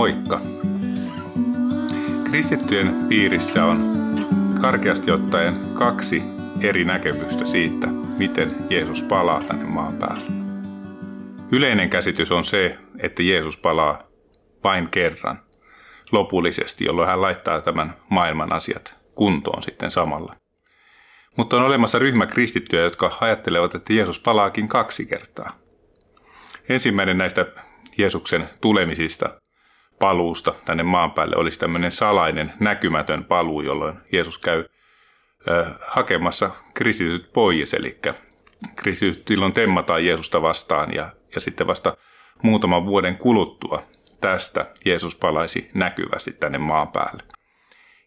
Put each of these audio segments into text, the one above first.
Moikka! Kristittyjen piirissä on karkeasti ottaen kaksi eri näkemystä siitä, miten Jeesus palaa tänne maan päälle. Yleinen käsitys on se, että Jeesus palaa vain kerran, lopullisesti, jolloin hän laittaa tämän maailman asiat kuntoon sitten samalla. Mutta on olemassa ryhmä kristittyjä, jotka ajattelevat, että Jeesus palaakin kaksi kertaa. Ensimmäinen näistä Jeesuksen tulemisista paluusta tänne maan päälle olisi tämmöinen salainen, näkymätön paluu, jolloin Jeesus käy ö, hakemassa kristityt pois, eli kristityt silloin temmataan Jeesusta vastaan ja, ja sitten vasta muutaman vuoden kuluttua tästä Jeesus palaisi näkyvästi tänne maan päälle.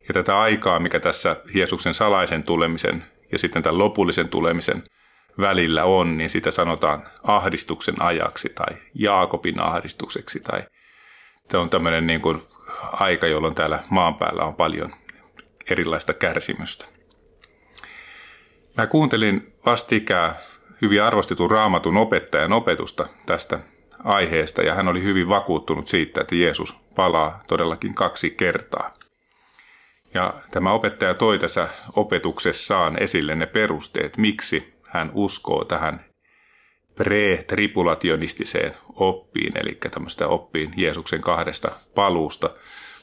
Ja tätä aikaa, mikä tässä Jeesuksen salaisen tulemisen ja sitten tämän lopullisen tulemisen välillä on, niin sitä sanotaan ahdistuksen ajaksi tai Jaakobin ahdistukseksi tai se on tämmöinen niin kuin aika, jolloin täällä maan päällä on paljon erilaista kärsimystä. Mä kuuntelin vastikään hyvin arvostetun raamatun opettajan opetusta tästä aiheesta ja hän oli hyvin vakuuttunut siitä, että Jeesus palaa todellakin kaksi kertaa. Ja tämä opettaja toi tässä opetuksessaan esille ne perusteet, miksi hän uskoo tähän pre-tripulationistiseen oppiin, eli tämmöistä oppiin Jeesuksen kahdesta paluusta.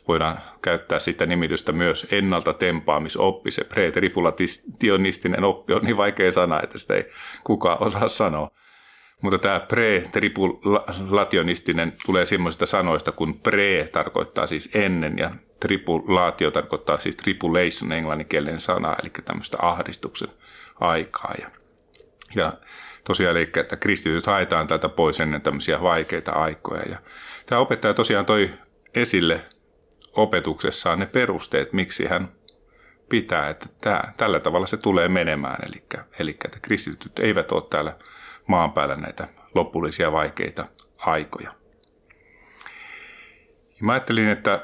Voidaan käyttää sitä nimitystä myös ennalta tempaamisoppi. Se pre-tripulationistinen oppi on niin vaikea sana, että sitä ei kukaan osaa sanoa. Mutta tämä pre-tripulationistinen tulee semmoisista sanoista, kun pre tarkoittaa siis ennen ja tripulaatio tarkoittaa siis tripulation englanninkielinen sana, eli tämmöistä ahdistuksen aikaa. Ja, ja tosiaan, eli että kristityt haetaan täältä pois ennen tämmöisiä vaikeita aikoja. Ja tämä opettaja tosiaan toi esille opetuksessaan ne perusteet, miksi hän pitää, että tämä, tällä tavalla se tulee menemään. Eli, eli että kristityt eivät ole täällä maan päällä näitä lopullisia vaikeita aikoja. Ja mä ajattelin, että,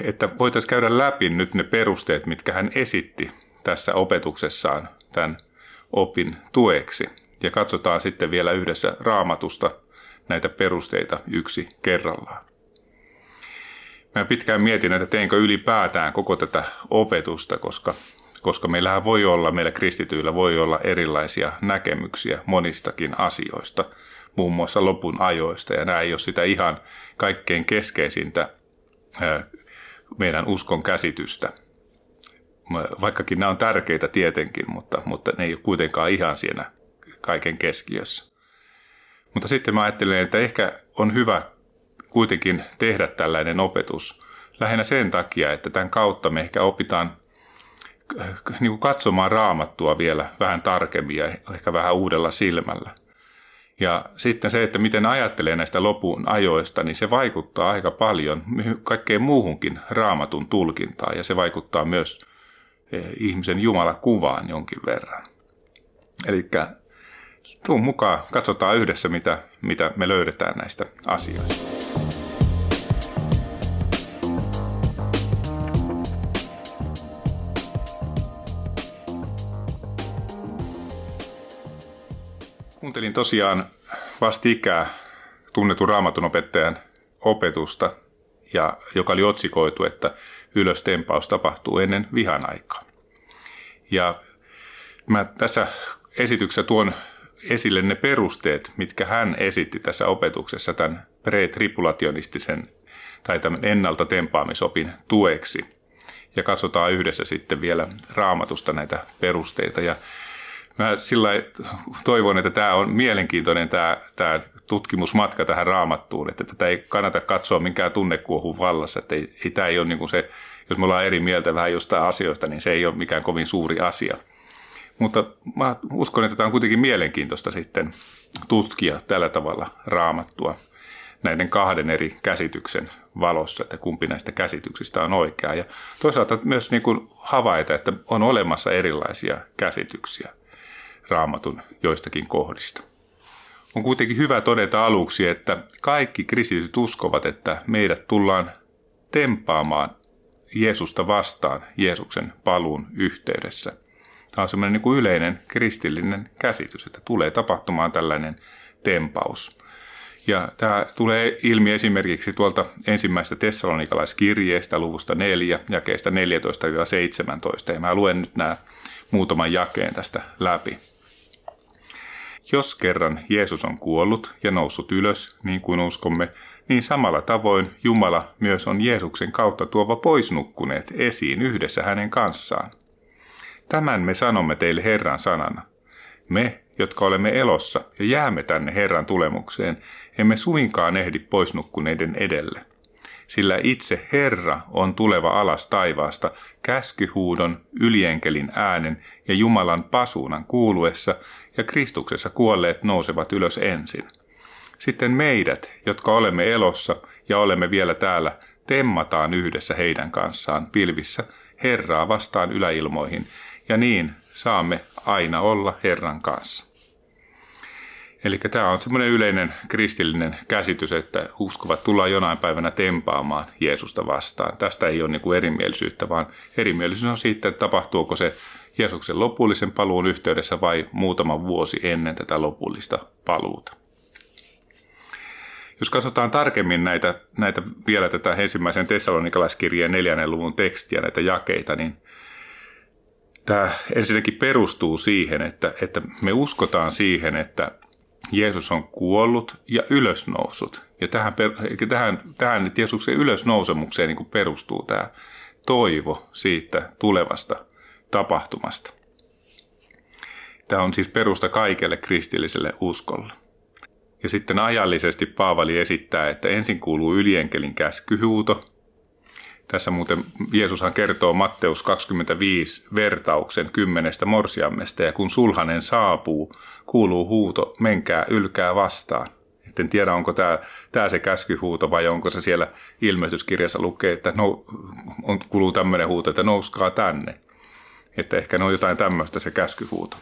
että voitaisiin käydä läpi nyt ne perusteet, mitkä hän esitti tässä opetuksessaan tämän opin tueksi. Ja katsotaan sitten vielä yhdessä raamatusta näitä perusteita yksi kerrallaan. Mä pitkään mietin, että teinkö ylipäätään koko tätä opetusta, koska koska meillähän voi olla, meillä kristityillä voi olla erilaisia näkemyksiä monistakin asioista, muun muassa lopun ajoista, ja nämä ei ole sitä ihan kaikkein keskeisintä meidän uskon käsitystä. Vaikkakin nämä on tärkeitä tietenkin, mutta, mutta ne ei ole kuitenkaan ihan siinä kaiken keskiössä. Mutta sitten mä ajattelen, että ehkä on hyvä kuitenkin tehdä tällainen opetus lähinnä sen takia, että tämän kautta me ehkä opitaan niin kuin katsomaan raamattua vielä vähän tarkemmin ja ehkä vähän uudella silmällä. Ja sitten se, että miten ajattelee näistä lopun ajoista, niin se vaikuttaa aika paljon kaikkeen muuhunkin raamatun tulkintaan ja se vaikuttaa myös eh, ihmisen Jumalakuvaan jonkin verran. Eli tuu mukaan, katsotaan yhdessä, mitä, mitä me löydetään näistä asioista. Kuuntelin tosiaan vastikään tunnetun raamatunopettajan opetusta, ja, joka oli otsikoitu, että ylöstempaus tapahtuu ennen vihan aikaa. Ja mä tässä esityksessä tuon esille ne perusteet, mitkä hän esitti tässä opetuksessa tämän pre-tripulationistisen tai tämän ennalta tempaamisopin tueksi. Ja katsotaan yhdessä sitten vielä raamatusta näitä perusteita. Ja mä sillä toivon, että tämä on mielenkiintoinen tämä, tämä tutkimusmatka tähän raamattuun, että tätä ei kannata katsoa minkään tunnekuohun vallassa, että ei, ei tämä ei ole niin kuin se, jos me ollaan eri mieltä vähän jostain asioista, niin se ei ole mikään kovin suuri asia. Mutta mä uskon, että tämä on kuitenkin mielenkiintoista sitten tutkia tällä tavalla raamattua näiden kahden eri käsityksen valossa, että kumpi näistä käsityksistä on oikea. Ja toisaalta myös niin kuin havaita, että on olemassa erilaisia käsityksiä raamatun joistakin kohdista. On kuitenkin hyvä todeta aluksi, että kaikki kristityt uskovat, että meidät tullaan tempaamaan Jeesusta vastaan Jeesuksen paluun yhteydessä. Tämä on semmoinen niin kuin yleinen kristillinen käsitys, että tulee tapahtumaan tällainen tempaus. Ja tämä tulee ilmi esimerkiksi tuolta ensimmäistä tessalonikalaiskirjeestä luvusta 4, jakeesta 14-17. Ja mä luen nyt nämä muutaman jakeen tästä läpi. Jos kerran Jeesus on kuollut ja noussut ylös, niin kuin uskomme, niin samalla tavoin Jumala myös on Jeesuksen kautta tuova poisnukkuneet esiin yhdessä hänen kanssaan. Tämän me sanomme teille Herran sanana. Me, jotka olemme elossa ja jäämme tänne Herran tulemukseen, emme suinkaan ehdi poisnukkuneiden edelle. Sillä itse Herra on tuleva alas taivaasta käskyhuudon, ylienkelin äänen ja Jumalan pasuunan kuuluessa, ja Kristuksessa kuolleet nousevat ylös ensin. Sitten meidät, jotka olemme elossa ja olemme vielä täällä, temmataan yhdessä heidän kanssaan pilvissä Herraa vastaan yläilmoihin, ja niin saamme aina olla Herran kanssa. Eli tämä on semmoinen yleinen kristillinen käsitys, että uskovat tullaan jonain päivänä tempaamaan Jeesusta vastaan. Tästä ei ole niin kuin erimielisyyttä, vaan erimielisyys on siitä, että tapahtuuko se Jeesuksen lopullisen paluun yhteydessä vai muutama vuosi ennen tätä lopullista paluuta. Jos katsotaan tarkemmin näitä, näitä vielä tätä ensimmäisen tessalonikalaiskirjeen neljännen luvun tekstiä, näitä jakeita, niin tämä ensinnäkin perustuu siihen, että, että me uskotaan siihen, että Jeesus on kuollut ja ylösnoussut. Ja tähän, tähän, tähän Jeesuksen ylösnousemukseen niin perustuu tämä toivo siitä tulevasta tapahtumasta. Tämä on siis perusta kaikelle kristilliselle uskolle. Ja sitten ajallisesti Paavali esittää, että ensin kuuluu ylienkelin käskyhuuto. Tässä muuten Jeesushan kertoo Matteus 25 vertauksen kymmenestä morsiammesta, ja kun sulhanen saapuu, kuuluu huuto, menkää, ylkää vastaan. En tiedä, onko tämä, tämä se käskyhuuto vai onko se siellä ilmestyskirjassa lukee, että no, on, kuuluu tämmöinen huuto, että nouskaa tänne. Että ehkä ne on jotain tämmöistä se käskyhuuto.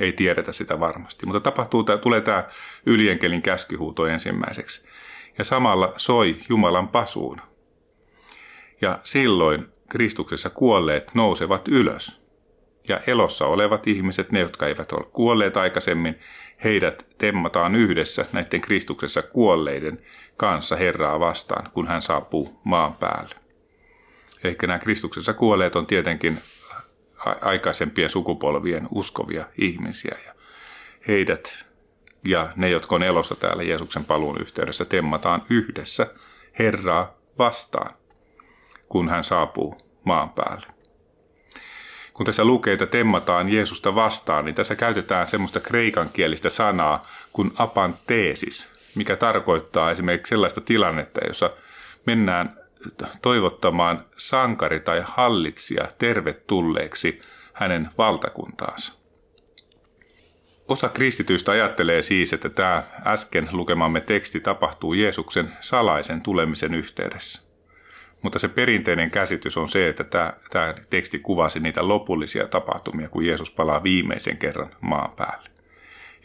Ei tiedetä sitä varmasti. Mutta tapahtuu, tulee tämä ylienkelin käskyhuuto ensimmäiseksi. Ja samalla soi Jumalan pasuun. Ja silloin Kristuksessa kuolleet nousevat ylös. Ja elossa olevat ihmiset, ne jotka eivät ole kuolleet aikaisemmin, heidät temmataan yhdessä näiden Kristuksessa kuolleiden kanssa Herraa vastaan, kun hän saapuu maan päälle. Eli nämä Kristuksessa kuolleet on tietenkin aikaisempien sukupolvien uskovia ihmisiä. Ja heidät ja ne, jotka on elossa täällä Jeesuksen paluun yhteydessä, temmataan yhdessä Herraa vastaan, kun hän saapuu maan päälle. Kun tässä lukee, että temmataan Jeesusta vastaan, niin tässä käytetään semmoista kreikankielistä sanaa kuin apanteesis, mikä tarkoittaa esimerkiksi sellaista tilannetta, jossa mennään toivottamaan sankari tai hallitsija tervetulleeksi hänen valtakuntaansa. Osa kristityistä ajattelee siis, että tämä äsken lukemamme teksti tapahtuu Jeesuksen salaisen tulemisen yhteydessä. Mutta se perinteinen käsitys on se, että tämä, tämä teksti kuvasi niitä lopullisia tapahtumia, kun Jeesus palaa viimeisen kerran maan päälle.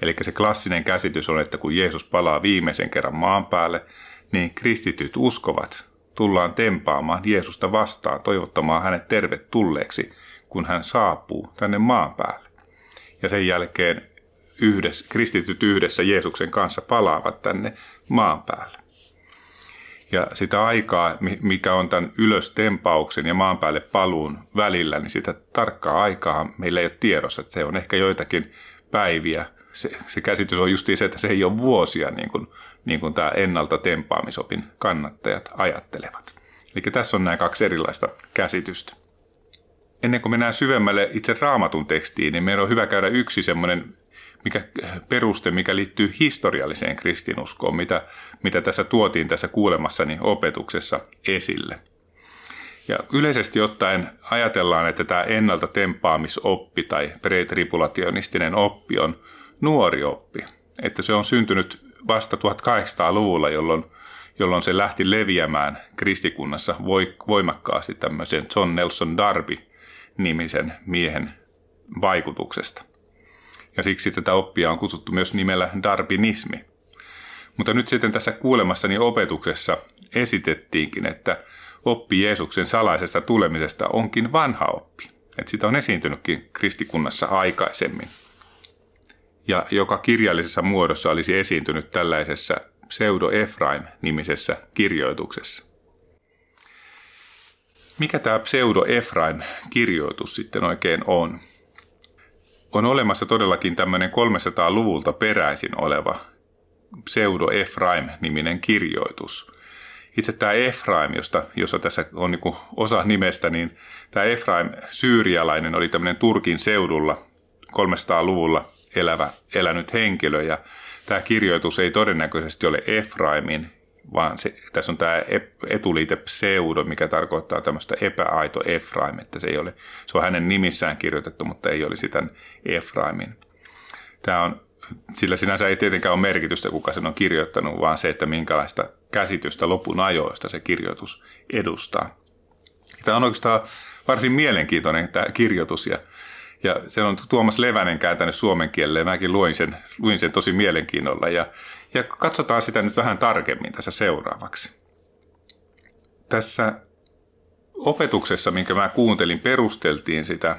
Eli se klassinen käsitys on, että kun Jeesus palaa viimeisen kerran maan päälle, niin kristityt uskovat, tullaan tempaamaan Jeesusta vastaan, toivottamaan hänet tervetulleeksi, kun hän saapuu tänne maan päälle. Ja sen jälkeen yhdessä, kristityt yhdessä Jeesuksen kanssa palaavat tänne maan päälle. Ja sitä aikaa, mikä on tämän ylöstempauksen ja maan päälle paluun välillä, niin sitä tarkkaa aikaa meillä ei ole tiedossa. Se on ehkä joitakin päiviä. Se, se käsitys on justiin se, että se ei ole vuosia, niin kuin niin kuin tämä ennalta tempaamisopin kannattajat ajattelevat. Eli tässä on nämä kaksi erilaista käsitystä. Ennen kuin mennään syvemmälle itse raamatun tekstiin, niin meidän on hyvä käydä yksi semmoinen mikä, peruste, mikä liittyy historialliseen kristinuskoon, mitä, mitä tässä tuotiin tässä kuulemassani opetuksessa esille. Ja yleisesti ottaen ajatellaan, että tämä ennalta tempaamisoppi tai pretripulationistinen oppi on nuori oppi. Että se on syntynyt vasta 1800-luvulla, jolloin, jolloin se lähti leviämään kristikunnassa voimakkaasti tämmöisen John Nelson Darby-nimisen miehen vaikutuksesta. Ja siksi tätä oppia on kutsuttu myös nimellä darbinismi. Mutta nyt sitten tässä kuulemassani opetuksessa esitettiinkin, että oppi Jeesuksen salaisesta tulemisesta onkin vanha oppi. Että sitä on esiintynytkin kristikunnassa aikaisemmin ja joka kirjallisessa muodossa olisi esiintynyt tällaisessa Pseudo-Efraim-nimisessä kirjoituksessa. Mikä tämä Pseudo-Efraim-kirjoitus sitten oikein on? On olemassa todellakin tämmöinen 300-luvulta peräisin oleva Pseudo-Efraim-niminen kirjoitus. Itse tämä Efraim, josta, jossa tässä on niin osa nimestä, niin tämä Efraim syyrialainen oli tämmöinen Turkin seudulla 300-luvulla elävä, elänyt henkilö. Ja tämä kirjoitus ei todennäköisesti ole Efraimin, vaan se, tässä on tämä etuliite pseudo, mikä tarkoittaa tämmöistä epäaito Efraim, että se ei ole, se on hänen nimissään kirjoitettu, mutta ei olisi tämän Efraimin. Tämä on, sillä sinänsä ei tietenkään ole merkitystä, kuka sen on kirjoittanut, vaan se, että minkälaista käsitystä lopun ajoista se kirjoitus edustaa. Tämä on oikeastaan varsin mielenkiintoinen tämä kirjoitus ja ja se on Tuomas Levänen kääntänyt suomen kielelle. Mäkin luin sen, luin sen tosi mielenkiinnolla. Ja, ja katsotaan sitä nyt vähän tarkemmin tässä seuraavaksi. Tässä opetuksessa, minkä mä kuuntelin, perusteltiin sitä,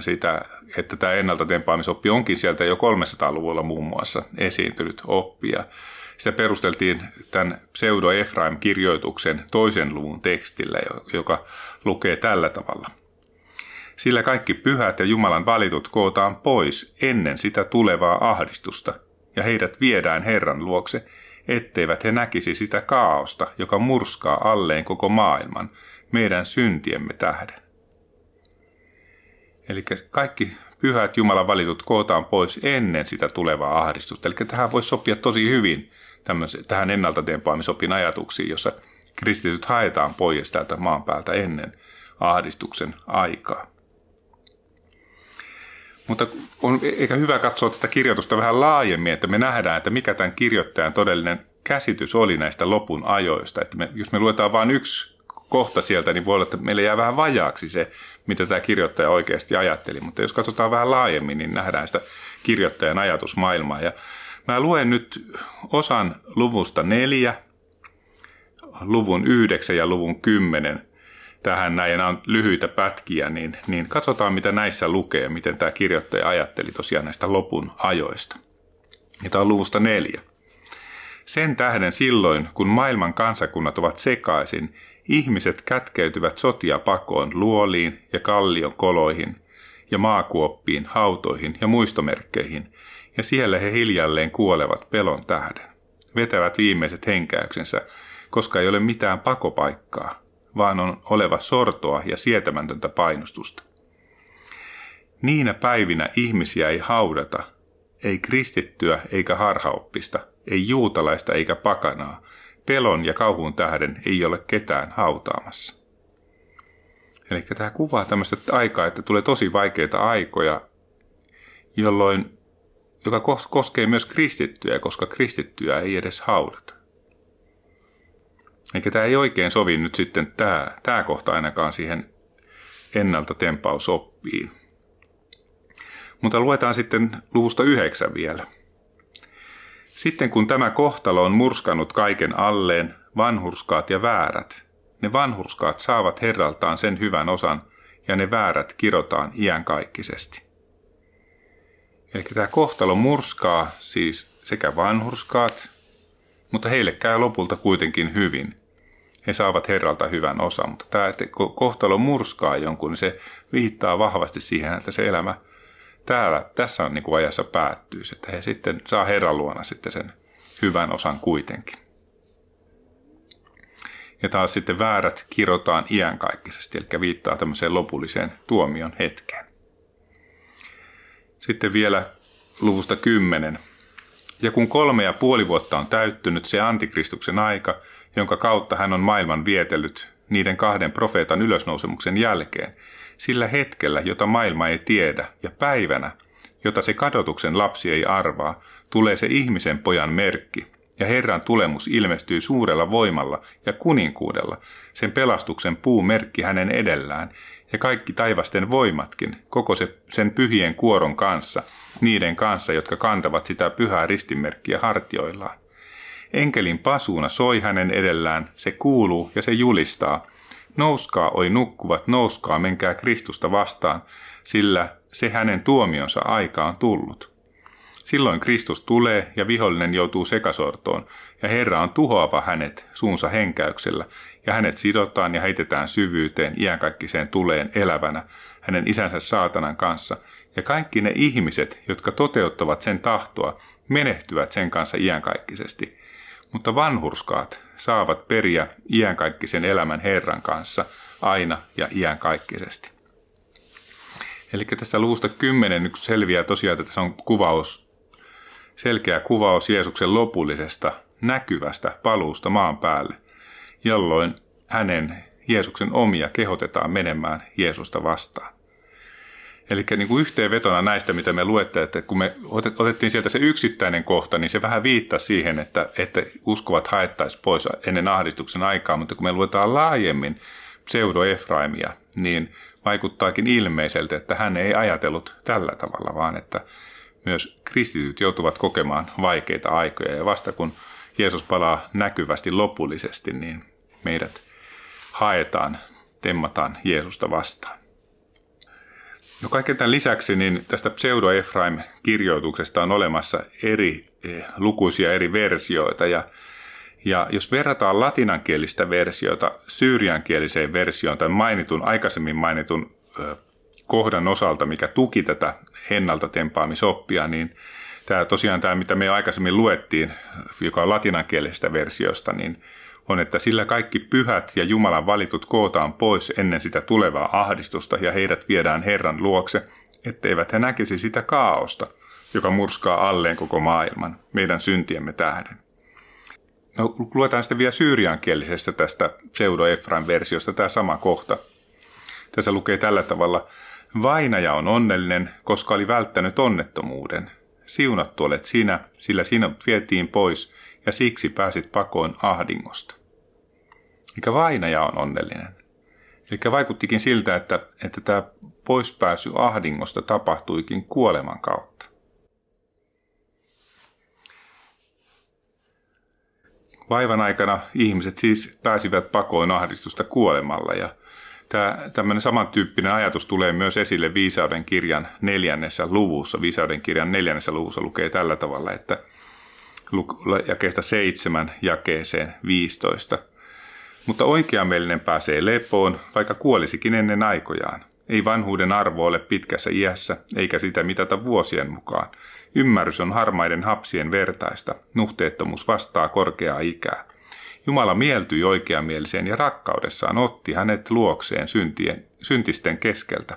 sitä että tämä ennalta tempaamisoppi onkin sieltä jo 300-luvulla muun muassa esiintynyt oppia. Sitä perusteltiin tämän Pseudo-Efraim-kirjoituksen toisen luvun tekstillä, joka lukee tällä tavalla – sillä kaikki pyhät ja Jumalan valitut kootaan pois ennen sitä tulevaa ahdistusta, ja heidät viedään Herran luokse, etteivät he näkisi sitä kaaosta, joka murskaa alleen koko maailman, meidän syntiemme tähden. Eli kaikki pyhät Jumalan valitut kootaan pois ennen sitä tulevaa ahdistusta. Eli tähän voisi sopia tosi hyvin tähän ennaltatempaamisopin ajatuksiin, jossa kristityt haetaan pois täältä maan päältä ennen ahdistuksen aikaa. Mutta on eikä hyvä katsoa tätä kirjoitusta vähän laajemmin, että me nähdään, että mikä tämän kirjoittajan todellinen käsitys oli näistä lopun ajoista. Että me, jos me luetaan vain yksi kohta sieltä, niin voi olla, että meille jää vähän vajaaksi se, mitä tämä kirjoittaja oikeasti ajatteli. Mutta jos katsotaan vähän laajemmin, niin nähdään sitä kirjoittajan ajatusmaailmaa. Ja mä luen nyt osan luvusta neljä, luvun yhdeksän ja luvun kymmenen tähän näin, ja nämä on lyhyitä pätkiä, niin, niin katsotaan mitä näissä lukee, miten tämä kirjoittaja ajatteli tosiaan näistä lopun ajoista. Ja tämä on luvusta neljä. Sen tähden silloin, kun maailman kansakunnat ovat sekaisin, ihmiset kätkeytyvät sotia pakoon luoliin ja kallion koloihin ja maakuoppiin, hautoihin ja muistomerkkeihin, ja siellä he hiljalleen kuolevat pelon tähden. Vetävät viimeiset henkäyksensä, koska ei ole mitään pakopaikkaa, vaan on oleva sortoa ja sietämätöntä painostusta. Niinä päivinä ihmisiä ei haudata, ei kristittyä eikä harhaoppista, ei juutalaista eikä pakanaa, pelon ja kauhun tähden ei ole ketään hautaamassa. Eli tämä kuvaa tämmöistä aikaa, että tulee tosi vaikeita aikoja, jolloin, joka koskee myös kristittyjä, koska kristittyä ei edes haudata. Eikä tämä ei oikein sovi nyt sitten tämä, tämä kohta ainakaan siihen ennalta tempausoppiin. Mutta luetaan sitten luvusta yhdeksän vielä. Sitten kun tämä kohtalo on murskannut kaiken alleen, vanhurskaat ja väärät, ne vanhurskaat saavat herraltaan sen hyvän osan, ja ne väärät kirotaan iänkaikkisesti. Eli tämä kohtalo murskaa siis sekä vanhurskaat, mutta heille käy lopulta kuitenkin hyvin – he saavat Herralta hyvän osan. Mutta tämä, että kohtalo murskaa jonkun, niin se viittaa vahvasti siihen, että se elämä täällä, tässä on niin kuin ajassa päättyy, että he sitten saa Herran luona sitten sen hyvän osan kuitenkin. Ja taas sitten väärät kirotaan iänkaikkisesti, eli viittaa tämmöiseen lopulliseen tuomion hetkeen. Sitten vielä luvusta 10. Ja kun kolme ja puoli vuotta on täyttynyt se antikristuksen aika, jonka kautta hän on maailman vietellyt niiden kahden profeetan ylösnousemuksen jälkeen, sillä hetkellä, jota maailma ei tiedä, ja päivänä, jota se kadotuksen lapsi ei arvaa, tulee se ihmisen pojan merkki, ja Herran tulemus ilmestyy suurella voimalla ja kuninkuudella, sen pelastuksen puu merkki hänen edellään, ja kaikki taivasten voimatkin, koko se, sen pyhien kuoron kanssa, niiden kanssa, jotka kantavat sitä pyhää ristimerkkiä hartioillaan. Enkelin pasuuna soi hänen edellään, se kuuluu ja se julistaa. Nouskaa, oi nukkuvat, nouskaa, menkää Kristusta vastaan, sillä se hänen tuomionsa aika on tullut. Silloin Kristus tulee ja vihollinen joutuu sekasortoon, ja Herra on tuhoava hänet suunsa henkäyksellä, ja hänet sidotaan ja heitetään syvyyteen iänkaikkiseen tuleen elävänä hänen isänsä saatanan kanssa, ja kaikki ne ihmiset, jotka toteuttavat sen tahtoa, menehtyvät sen kanssa iänkaikkisesti. Mutta vanhurskaat saavat periä iänkaikkisen elämän Herran kanssa aina ja iänkaikkisesti. Eli tästä luvusta 10 nyt selviää tosiaan, että tässä on kuvaus, selkeä kuvaus Jeesuksen lopullisesta näkyvästä paluusta maan päälle, jolloin hänen Jeesuksen omia kehotetaan menemään Jeesusta vastaan. Eli niin kuin yhteenvetona näistä, mitä me luette, että kun me otettiin sieltä se yksittäinen kohta, niin se vähän viittaa siihen, että, että uskovat haettaisiin pois ennen ahdistuksen aikaa, mutta kun me luetaan laajemmin pseudo-Efraimia, niin vaikuttaakin ilmeiseltä, että hän ei ajatellut tällä tavalla, vaan että myös kristityt joutuvat kokemaan vaikeita aikoja. Ja vasta kun Jeesus palaa näkyvästi lopullisesti, niin meidät haetaan, temmataan Jeesusta vastaan. No kaiken tämän lisäksi niin tästä pseudo-Efraim-kirjoituksesta on olemassa eri eh, lukuisia eri versioita ja ja jos verrataan latinankielistä versiota syyriankieliseen versioon tai mainitun, aikaisemmin mainitun ö, kohdan osalta, mikä tuki tätä ennalta tempaamisoppia, niin tämä tosiaan tämä, mitä me aikaisemmin luettiin, joka on latinankielisestä versiosta, niin on, että sillä kaikki pyhät ja Jumalan valitut kootaan pois ennen sitä tulevaa ahdistusta ja heidät viedään Herran luokse, etteivät he näkisi sitä kaaosta, joka murskaa alleen koko maailman, meidän syntiemme tähden. No, luetaan sitten vielä syyriankielisestä tästä pseudo-Efrain versiosta tämä sama kohta. Tässä lukee tällä tavalla, Vainaja on onnellinen, koska oli välttänyt onnettomuuden. Siunattu olet sinä, sillä sinut vietiin pois ja siksi pääsit pakoon ahdingosta. Eikä vainaja on onnellinen. Eli vaikuttikin siltä, että, että tämä poispääsy ahdingosta tapahtuikin kuoleman kautta. Vaivan aikana ihmiset siis pääsivät pakoon ahdistusta kuolemalla ja tämä, tämmöinen samantyyppinen ajatus tulee myös esille Viisauden kirjan neljännessä luvussa. Viisauden kirjan neljännessä luvussa lukee tällä tavalla, että jakeesta seitsemän jakeeseen 15. Mutta oikeamielinen pääsee lepoon, vaikka kuolisikin ennen aikojaan. Ei vanhuuden arvo ole pitkässä iässä, eikä sitä mitata vuosien mukaan. Ymmärrys on harmaiden hapsien vertaista, nuhteettomuus vastaa korkeaa ikää. Jumala mieltyi oikeamieliseen ja rakkaudessaan otti hänet luokseen syntien, syntisten keskeltä.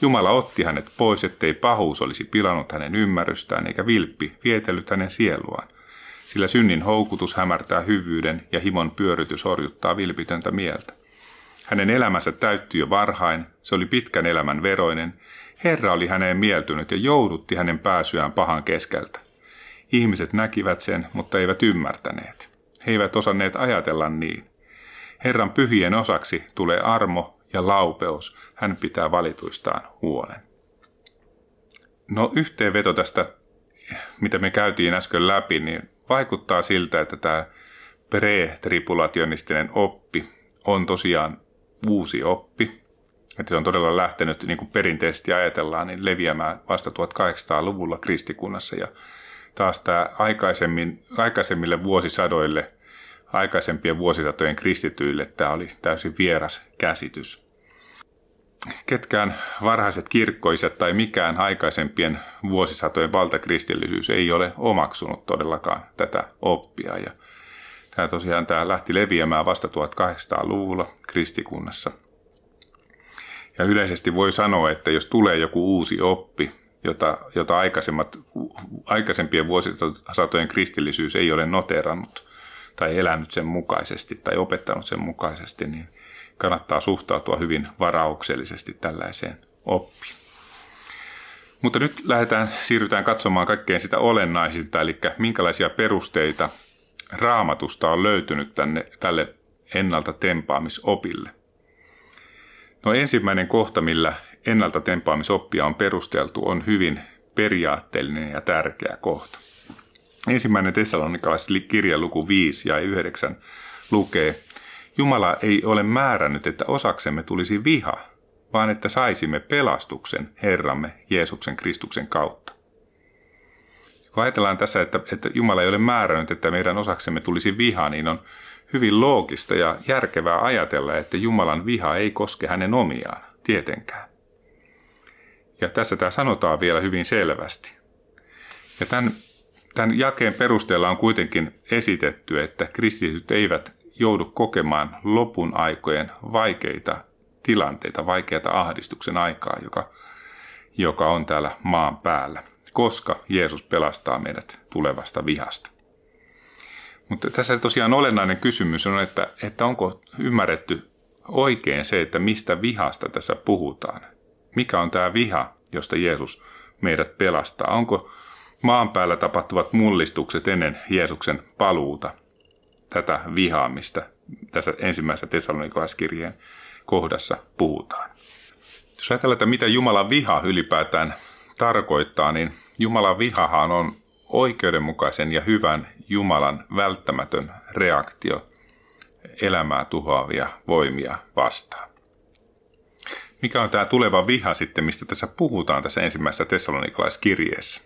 Jumala otti hänet pois, ettei pahuus olisi pilannut hänen ymmärrystään eikä vilppi vietellyt hänen sieluaan. Sillä synnin houkutus hämärtää hyvyyden ja himon pyörytys horjuttaa vilpitöntä mieltä. Hänen elämänsä täyttyi jo varhain, se oli pitkän elämän veroinen. Herra oli häneen mieltynyt ja joudutti hänen pääsyään pahan keskeltä. Ihmiset näkivät sen, mutta eivät ymmärtäneet. He eivät osanneet ajatella niin. Herran pyhien osaksi tulee armo ja laupeus, hän pitää valituistaan huolen. No yhteenveto tästä, mitä me käytiin äsken läpi, niin vaikuttaa siltä, että tämä pre-tripulationistinen oppi on tosiaan uusi oppi, että se on todella lähtenyt, niin kuin perinteisesti ajatellaan, niin leviämään vasta 1800-luvulla kristikunnassa. Ja taas tämä aikaisemmin, aikaisemmille vuosisadoille, aikaisempien vuosisatojen kristityille, tämä oli täysin vieras käsitys. Ketkään varhaiset kirkkoiset tai mikään aikaisempien vuosisatojen valtakristillisyys ei ole omaksunut todellakaan tätä oppia. Ja Tämä tosiaan tämä lähti leviämään vasta 1800-luvulla kristikunnassa. Ja yleisesti voi sanoa, että jos tulee joku uusi oppi, jota, jota aikaisemmat, aikaisempien vuosisatojen kristillisyys ei ole noterannut tai elänyt sen mukaisesti tai opettanut sen mukaisesti, niin kannattaa suhtautua hyvin varauksellisesti tällaiseen oppiin. Mutta nyt lähdetään, siirrytään katsomaan kaikkein sitä olennaisinta, eli minkälaisia perusteita raamatusta on löytynyt tänne, tälle ennalta tempaamisopille? No ensimmäinen kohta, millä ennalta tempaamisoppia on perusteltu, on hyvin periaatteellinen ja tärkeä kohta. Ensimmäinen kirja luku 5 ja 9 lukee, Jumala ei ole määrännyt, että osaksemme tulisi viha, vaan että saisimme pelastuksen Herramme Jeesuksen Kristuksen kautta. Kun ajatellaan tässä, että, että Jumala ei ole määrännyt, että meidän osaksemme tulisi viha, niin on hyvin loogista ja järkevää ajatella, että Jumalan viha ei koske hänen omiaan, tietenkään. Ja tässä tämä sanotaan vielä hyvin selvästi. Ja tämän, tämän jakeen perusteella on kuitenkin esitetty, että kristityt eivät joudu kokemaan lopun aikojen vaikeita tilanteita, vaikeata ahdistuksen aikaa, joka, joka on täällä maan päällä, koska Jeesus pelastaa meidät tulevasta vihasta. Mutta tässä tosiaan olennainen kysymys on, että, että onko ymmärretty oikein se, että mistä vihasta tässä puhutaan. Mikä on tämä viha, josta Jeesus meidät pelastaa? Onko maan päällä tapahtuvat mullistukset ennen Jeesuksen paluuta tätä vihaamista tässä ensimmäisessä Tessalonikalaiskirjeen kohdassa puhutaan. Jos ajatellaan, että mitä Jumalan viha ylipäätään tarkoittaa, niin Jumalan vihahan on oikeudenmukaisen ja hyvän Jumalan välttämätön reaktio elämää tuhoavia voimia vastaan. Mikä on tämä tuleva viha sitten, mistä tässä puhutaan tässä ensimmäisessä tessalonikalaiskirjeessä?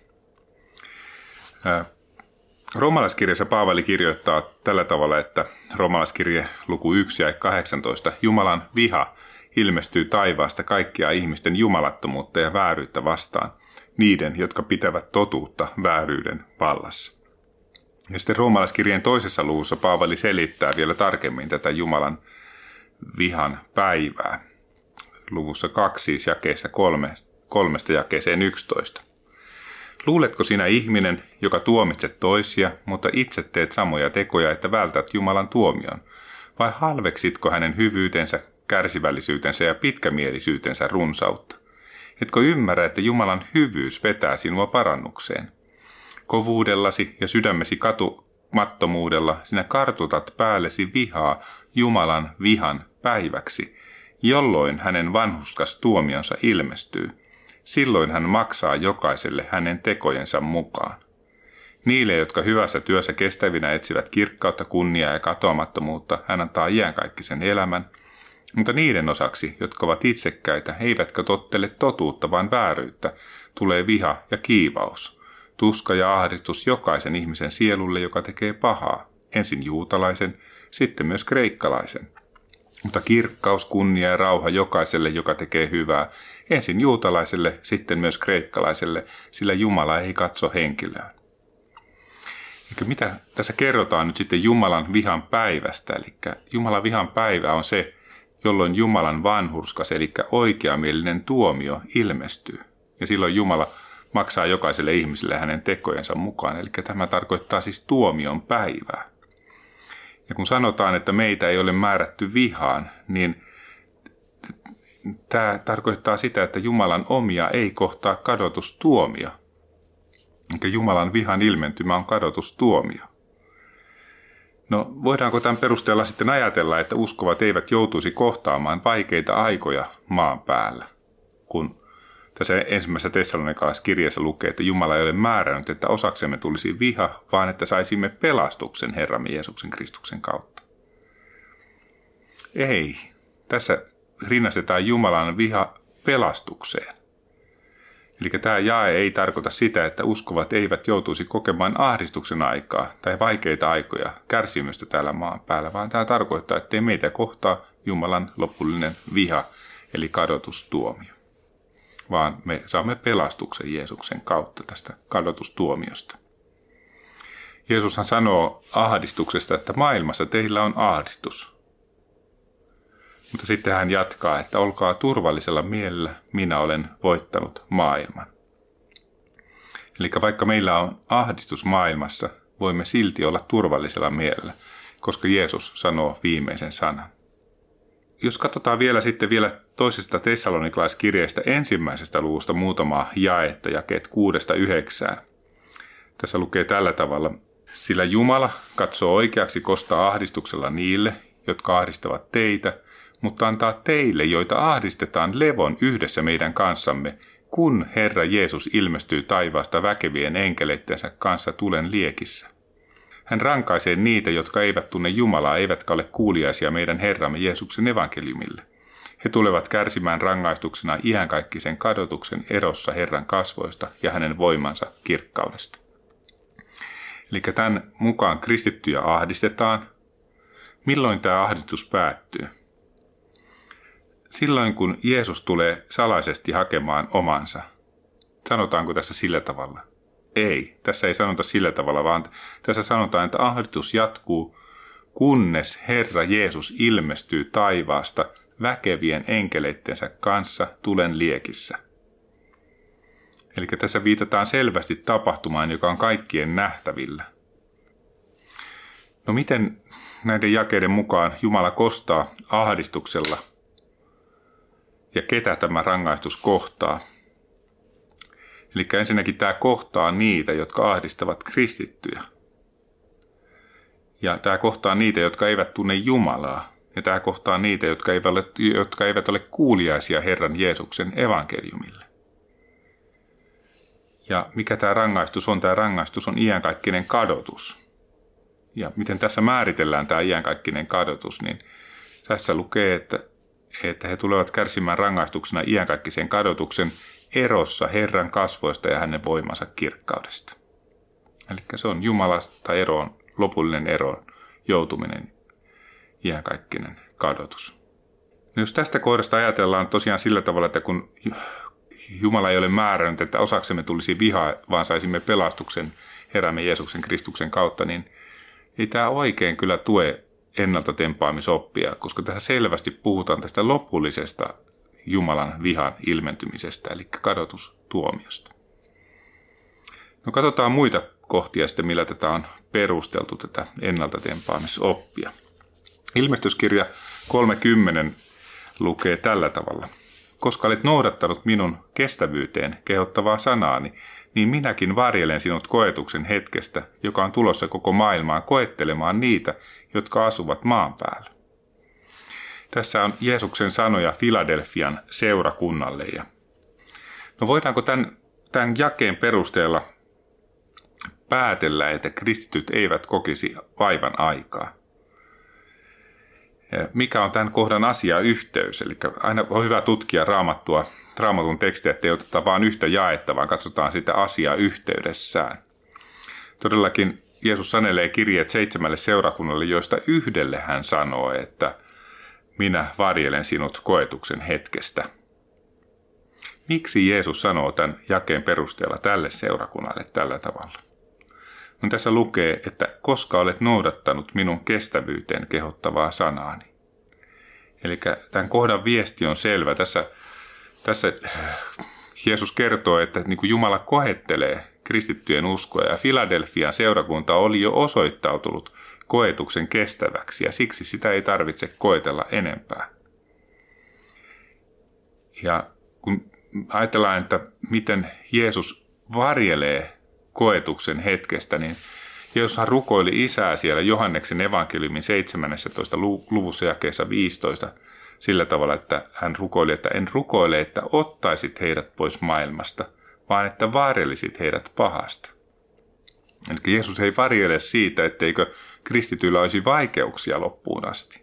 Roomalaiskirjassa Paavali kirjoittaa tällä tavalla, että roomalaiskirje luku 1 ja 18, Jumalan viha ilmestyy taivaasta kaikkia ihmisten jumalattomuutta ja vääryyttä vastaan, niiden, jotka pitävät totuutta vääryyden vallassa. Ja sitten roomalaiskirjeen toisessa luvussa Paavali selittää vielä tarkemmin tätä Jumalan vihan päivää. Luvussa 2 siis jakeessa 3, kolmesta jakeeseen 11. Luuletko sinä ihminen, joka tuomitset toisia, mutta itse teet samoja tekoja, että vältät Jumalan tuomion? Vai halveksitko hänen hyvyytensä, kärsivällisyytensä ja pitkämielisyytensä runsautta? Etkö ymmärrä, että Jumalan hyvyys vetää sinua parannukseen? Kovuudellasi ja sydämesi katumattomuudella sinä kartutat päällesi vihaa Jumalan vihan päiväksi, jolloin hänen vanhuskas tuomionsa ilmestyy – silloin hän maksaa jokaiselle hänen tekojensa mukaan. Niille, jotka hyvässä työssä kestävinä etsivät kirkkautta, kunniaa ja katoamattomuutta, hän antaa iänkaikkisen elämän, mutta niiden osaksi, jotka ovat itsekkäitä, eivätkä tottele totuutta, vaan vääryyttä, tulee viha ja kiivaus, tuska ja ahdistus jokaisen ihmisen sielulle, joka tekee pahaa, ensin juutalaisen, sitten myös kreikkalaisen – mutta kirkkaus, kunnia ja rauha jokaiselle, joka tekee hyvää, ensin juutalaiselle, sitten myös kreikkalaiselle, sillä Jumala ei katso henkilöön. Eli mitä tässä kerrotaan nyt sitten Jumalan vihan päivästä? Eli Jumalan vihan päivä on se, jolloin Jumalan vanhurskas, eli oikeamielinen tuomio ilmestyy. Ja silloin Jumala maksaa jokaiselle ihmiselle hänen tekojensa mukaan. Eli tämä tarkoittaa siis tuomion päivää. Ja kun sanotaan, että meitä ei ole määrätty vihaan, niin tämä tarkoittaa sitä, että Jumalan omia ei kohtaa kadotustuomio. Eli Jumalan vihan ilmentymä on kadotustuomio. No voidaanko tämän perusteella sitten ajatella, että uskovat eivät joutuisi kohtaamaan vaikeita aikoja maan päällä, kun tässä ensimmäisessä Tessalonikalaiskirjeessä lukee, että Jumala ei ole määrännyt, että osaksemme tulisi viha, vaan että saisimme pelastuksen Herramme Jeesuksen Kristuksen kautta. Ei. Tässä rinnastetaan Jumalan viha pelastukseen. Eli tämä jae ei tarkoita sitä, että uskovat eivät joutuisi kokemaan ahdistuksen aikaa tai vaikeita aikoja, kärsimystä täällä maan päällä, vaan tämä tarkoittaa, että meitä kohtaa Jumalan lopullinen viha, eli kadotustuomio vaan me saamme pelastuksen Jeesuksen kautta tästä kadotustuomiosta. Jeesushan sanoo ahdistuksesta, että maailmassa teillä on ahdistus. Mutta sitten hän jatkaa, että olkaa turvallisella mielellä, minä olen voittanut maailman. Eli vaikka meillä on ahdistus maailmassa, voimme silti olla turvallisella mielellä, koska Jeesus sanoo viimeisen sanan jos katsotaan vielä sitten vielä toisesta tessalonikalaiskirjeestä ensimmäisestä luvusta muutama jaetta, jakeet kuudesta yhdeksään. Tässä lukee tällä tavalla. Sillä Jumala katsoo oikeaksi kostaa ahdistuksella niille, jotka ahdistavat teitä, mutta antaa teille, joita ahdistetaan levon yhdessä meidän kanssamme, kun Herra Jeesus ilmestyy taivaasta väkevien enkeleittensä kanssa tulen liekissä. Hän rankaisee niitä, jotka eivät tunne Jumalaa, eivätkä ole kuuliaisia meidän Herramme Jeesuksen evankeliumille. He tulevat kärsimään rangaistuksena iänkaikkisen kadotuksen erossa Herran kasvoista ja hänen voimansa kirkkaudesta. Eli tämän mukaan kristittyjä ahdistetaan. Milloin tämä ahdistus päättyy? Silloin, kun Jeesus tulee salaisesti hakemaan omansa. Sanotaanko tässä sillä tavalla? Ei, tässä ei sanota sillä tavalla, vaan tässä sanotaan, että ahdistus jatkuu, kunnes Herra Jeesus ilmestyy taivaasta väkevien enkeleittensä kanssa tulen liekissä. Eli tässä viitataan selvästi tapahtumaan, joka on kaikkien nähtävillä. No miten näiden jakeiden mukaan Jumala kostaa ahdistuksella ja ketä tämä rangaistus kohtaa? Eli ensinnäkin tämä kohtaa niitä, jotka ahdistavat kristittyjä. Ja tämä kohtaa niitä, jotka eivät tunne Jumalaa. Ja tämä kohtaa niitä, jotka eivät ole, jotka eivät ole kuuliaisia Herran Jeesuksen evankeliumille. Ja mikä tämä rangaistus on? Tämä rangaistus on iänkaikkinen kadotus. Ja miten tässä määritellään tämä iänkaikkinen kadotus, niin tässä lukee, että, että he tulevat kärsimään rangaistuksena iänkaikkisen kadotuksen erossa Herran kasvoista ja hänen voimansa kirkkaudesta. Eli se on Jumalasta eroon, lopullinen eroon joutuminen, iänkaikkinen kadotus. No jos tästä kohdasta ajatellaan tosiaan sillä tavalla, että kun Jumala ei ole määrännyt, että osaksemme tulisi vihaa, vaan saisimme pelastuksen heräämme Jeesuksen Kristuksen kautta, niin ei tämä oikein kyllä tue ennalta tempaamisoppia, koska tässä selvästi puhutaan tästä lopullisesta Jumalan vihan ilmentymisestä, eli kadotustuomiosta. No katsotaan muita kohtia sitten, millä tätä on perusteltu, tätä ennalta tempaamisoppia. Ilmestyskirja 30 lukee tällä tavalla – koska olet noudattanut minun kestävyyteen kehottavaa sanaani, niin minäkin varjelen sinut koetuksen hetkestä, joka on tulossa koko maailmaan koettelemaan niitä, jotka asuvat maan päällä. Tässä on Jeesuksen sanoja Filadelfian seurakunnalle. No voidaanko tämän, tämän jakeen perusteella päätellä, että kristityt eivät kokisi vaivan aikaa? mikä on tämän kohdan asiayhteys. Eli aina on hyvä tutkia raamattua, raamatun tekstiä, ettei oteta vain yhtä jaetta, vaan katsotaan sitä asiaa yhteydessään. Todellakin Jeesus sanelee kirjeet seitsemälle seurakunnalle, joista yhdelle hän sanoo, että minä varjelen sinut koetuksen hetkestä. Miksi Jeesus sanoo tämän jakeen perusteella tälle seurakunnalle tällä tavalla? No tässä lukee, että koska olet noudattanut minun kestävyyteen kehottavaa sanaani. Eli tämän kohdan viesti on selvä. Tässä, tässä Jeesus kertoo, että niin kuin Jumala kohettelee kristittyjen uskoa ja Filadelfian seurakunta oli jo osoittautunut koetuksen kestäväksi ja siksi sitä ei tarvitse koetella enempää. Ja kun ajatellaan, että miten Jeesus varjelee koetuksen hetkestä, niin Jeesus rukoili isää siellä Johanneksen evankeliumin 17. luvussa jakeessa 15 sillä tavalla, että hän rukoili, että en rukoile, että ottaisit heidät pois maailmasta, vaan että varjelisit heidät pahasta. Eli Jeesus ei varjele siitä, etteikö kristityillä olisi vaikeuksia loppuun asti,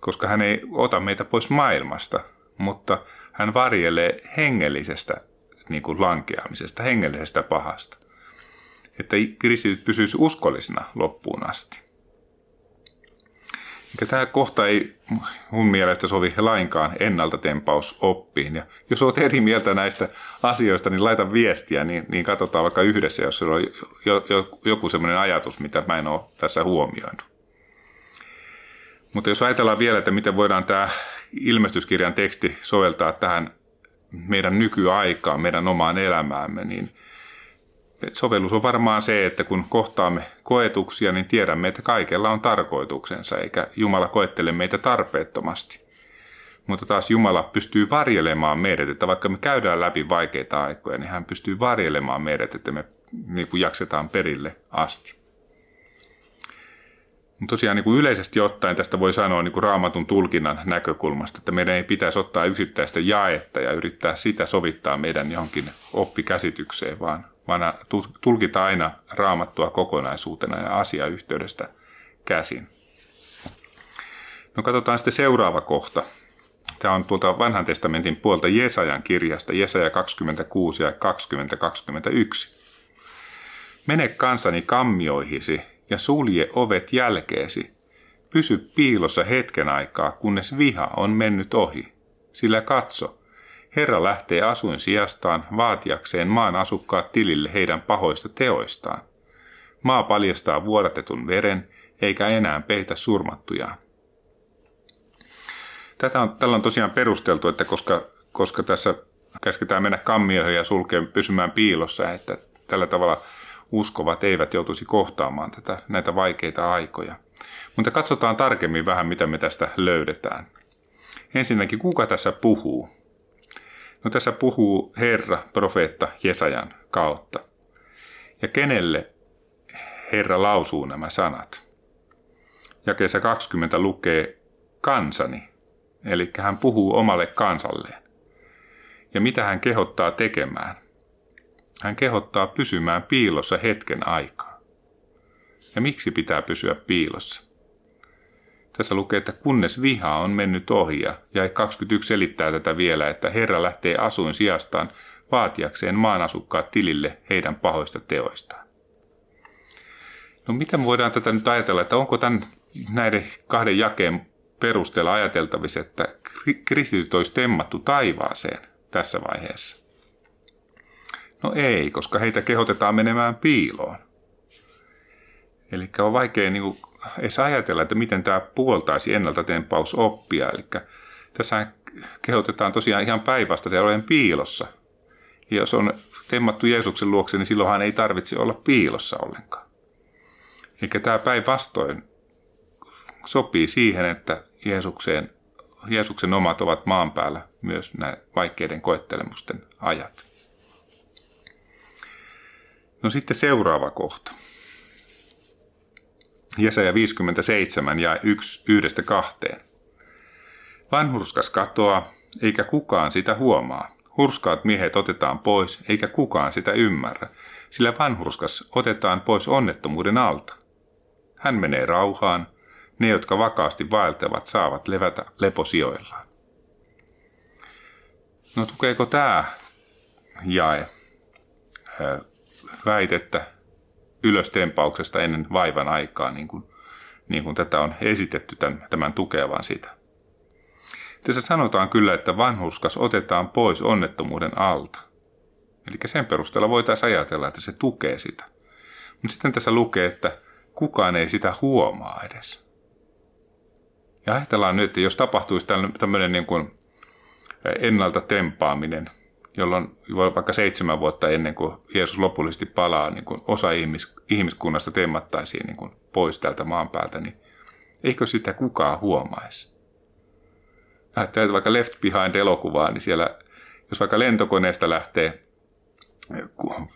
koska hän ei ota meitä pois maailmasta, mutta hän varjelee hengellisestä niin kuin lankeamisesta, hengellisestä pahasta että kristityt pysyisi uskollisina loppuun asti. Tämä kohta ei mun mielestä sovi lainkaan oppiin. Ja jos olet eri mieltä näistä asioista, niin laita viestiä, niin, niin katsotaan vaikka yhdessä, jos on jo, jo, joku sellainen ajatus, mitä mä en ole tässä huomioinut. Mutta jos ajatellaan vielä, että miten voidaan tämä ilmestyskirjan teksti soveltaa tähän meidän nykyaikaan, meidän omaan elämäämme, niin – sovellus on varmaan se, että kun kohtaamme koetuksia, niin tiedämme, että kaikella on tarkoituksensa, eikä Jumala koettele meitä tarpeettomasti. Mutta taas Jumala pystyy varjelemaan meidät, että vaikka me käydään läpi vaikeita aikoja, niin hän pystyy varjelemaan meidät, että me niin kuin jaksetaan perille asti. Mutta tosiaan niin kuin yleisesti ottaen tästä voi sanoa niin kuin raamatun tulkinnan näkökulmasta, että meidän ei pitäisi ottaa yksittäistä jaetta ja yrittää sitä sovittaa meidän johonkin oppikäsitykseen, vaan vaan tulkita aina raamattua kokonaisuutena ja asiayhteydestä käsin. No katsotaan sitten seuraava kohta. Tämä on tuolta vanhan testamentin puolta Jesajan kirjasta, Jesaja 26 ja 2021. Mene kansani kammioihisi ja sulje ovet jälkeesi. Pysy piilossa hetken aikaa, kunnes viha on mennyt ohi. Sillä katso, Herra lähtee asuin sijastaan vaatiakseen maan asukkaat tilille heidän pahoista teoistaan. Maa paljastaa vuodatetun veren, eikä enää peitä surmattujaan. Tätä on, tällä on tosiaan perusteltu, että koska, koska tässä käsketään mennä kammioihin ja sulkea pysymään piilossa, että tällä tavalla uskovat eivät joutuisi kohtaamaan tätä, näitä vaikeita aikoja. Mutta katsotaan tarkemmin vähän, mitä me tästä löydetään. Ensinnäkin, kuka tässä puhuu? No tässä puhuu Herra, profeetta Jesajan kautta. Ja kenelle Herra lausuu nämä sanat? Jakeessa 20 lukee kansani, eli hän puhuu omalle kansalleen. Ja mitä hän kehottaa tekemään? Hän kehottaa pysymään piilossa hetken aikaa. Ja miksi pitää pysyä piilossa? Tässä lukee, että kunnes viha on mennyt ohi ja 21 selittää tätä vielä, että Herra lähtee asuin sijastaan vaatiakseen maan asukkaat tilille heidän pahoista teoistaan. No miten voidaan tätä nyt ajatella, että onko tämän, näiden kahden jakeen perusteella ajateltavissa, että kristityt olisi temmattu taivaaseen tässä vaiheessa? No ei, koska heitä kehotetaan menemään piiloon. Eli on vaikea niin kuin, edes ajatella, että miten tämä puoltaisi ennalta tempaus oppia. Eli tässä kehotetaan tosiaan ihan päivästä se olen piilossa. Ja jos on temmattu Jeesuksen luokse, niin silloinhan ei tarvitse olla piilossa ollenkaan. Eli tämä päinvastoin sopii siihen, että Jeesukseen, Jeesuksen omat ovat maan päällä myös nämä vaikeiden koettelemusten ajat. No sitten seuraava kohta. Jesaja 57 ja 1 yhdestä kahteen. Vanhurskas katoaa, eikä kukaan sitä huomaa. Hurskaat miehet otetaan pois, eikä kukaan sitä ymmärrä, sillä vanhurskas otetaan pois onnettomuuden alta. Hän menee rauhaan, ne, jotka vakaasti vaeltavat, saavat levätä leposijoillaan. No tukeeko tämä jae väitettä ylöstempauksesta ennen vaivan aikaa, niin kuin, niin kuin tätä on esitetty tämän, tämän tukevan sitä. Tässä sanotaan kyllä, että vanhuskas otetaan pois onnettomuuden alta. Eli sen perusteella voitaisiin ajatella, että se tukee sitä. Mutta sitten tässä lukee, että kukaan ei sitä huomaa edes. Ja ajatellaan nyt, että jos tapahtuisi tämmöinen niin kuin ennalta tempaaminen – jolloin vaikka seitsemän vuotta ennen kuin Jeesus lopullisesti palaa, niin kuin osa ihmis, ihmiskunnasta temmattaisiin niin kuin pois täältä maan päältä, niin eikö sitä kukaan huomaisi? Ajattelet vaikka Left Behind-elokuvaa, niin siellä, jos vaikka lentokoneesta lähtee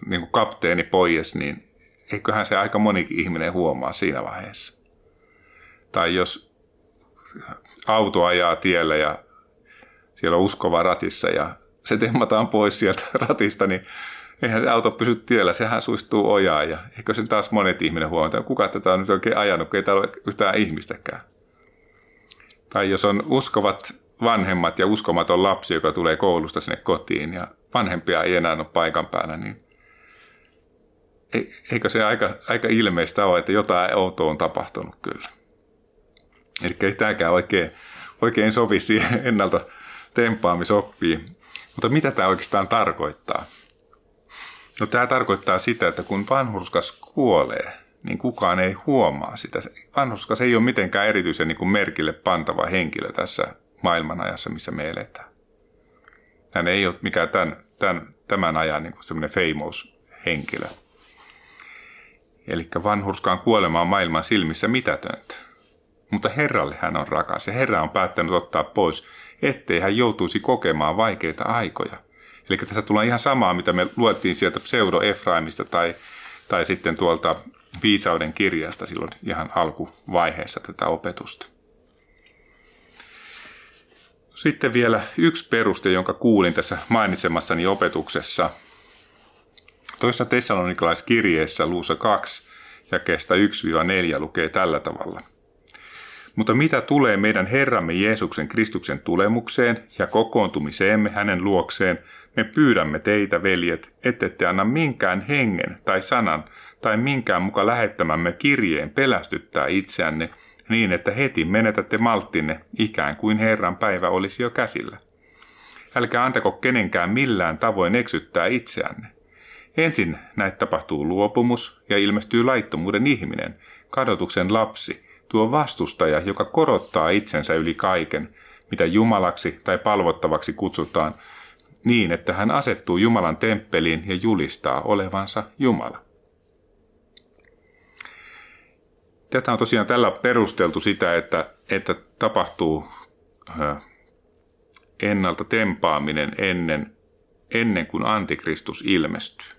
niin kuin kapteeni pois, niin eiköhän se aika monikin ihminen huomaa siinä vaiheessa. Tai jos auto ajaa tiellä ja siellä on uskova ratissa ja se temmataan pois sieltä ratista, niin eihän se auto pysy tiellä, sehän suistuu ojaan. Ja eikö sen taas monet ihminen huomata, kuka tätä on nyt oikein ajanut, kun ei täällä ole yhtään ihmistäkään. Tai jos on uskovat vanhemmat ja uskomaton lapsi, joka tulee koulusta sinne kotiin ja vanhempia ei enää ole paikan päällä, niin eikö se aika, aika ilmeistä ole, että jotain outoa on tapahtunut kyllä. Eli ei tämäkään oikein, oikein sovi siihen ennalta tempaamisoppiin. Mutta mitä tämä oikeastaan tarkoittaa? No tämä tarkoittaa sitä, että kun vanhurskas kuolee, niin kukaan ei huomaa sitä. Vanhurskas ei ole mitenkään erityisen niin kuin merkille pantava henkilö tässä maailmanajassa, missä me eletään. Hän ei ole mikään tämän, tämän, tämän ajan niin kuin semmoinen famous henkilö. Eli vanhurskaan kuolema on maailman silmissä mitätöntä. Mutta Herralle hän on rakas ja Herra on päättänyt ottaa pois ettei hän joutuisi kokemaan vaikeita aikoja. Eli tässä tulee ihan samaa, mitä me luettiin sieltä pseudo Efraimista tai, tai sitten tuolta viisauden kirjasta silloin ihan alkuvaiheessa tätä opetusta. Sitten vielä yksi peruste, jonka kuulin tässä mainitsemassani opetuksessa. Toisessa tessalonikalaiskirjeessä luussa 2 ja kestä 1-4 lukee tällä tavalla – mutta mitä tulee meidän Herramme Jeesuksen Kristuksen tulemukseen ja kokoontumiseemme hänen luokseen, me pyydämme teitä, veljet, ettette anna minkään hengen tai sanan tai minkään muka lähettämämme kirjeen pelästyttää itseänne niin, että heti menetätte malttinne ikään kuin Herran päivä olisi jo käsillä. Älkää antako kenenkään millään tavoin eksyttää itseänne. Ensin näitä tapahtuu luopumus ja ilmestyy laittomuuden ihminen, kadotuksen lapsi, tuo vastustaja, joka korottaa itsensä yli kaiken, mitä Jumalaksi tai palvottavaksi kutsutaan, niin että hän asettuu Jumalan temppeliin ja julistaa olevansa Jumala. Tätä on tosiaan tällä perusteltu sitä, että, että tapahtuu ennalta tempaaminen ennen, ennen kuin antikristus ilmestyy.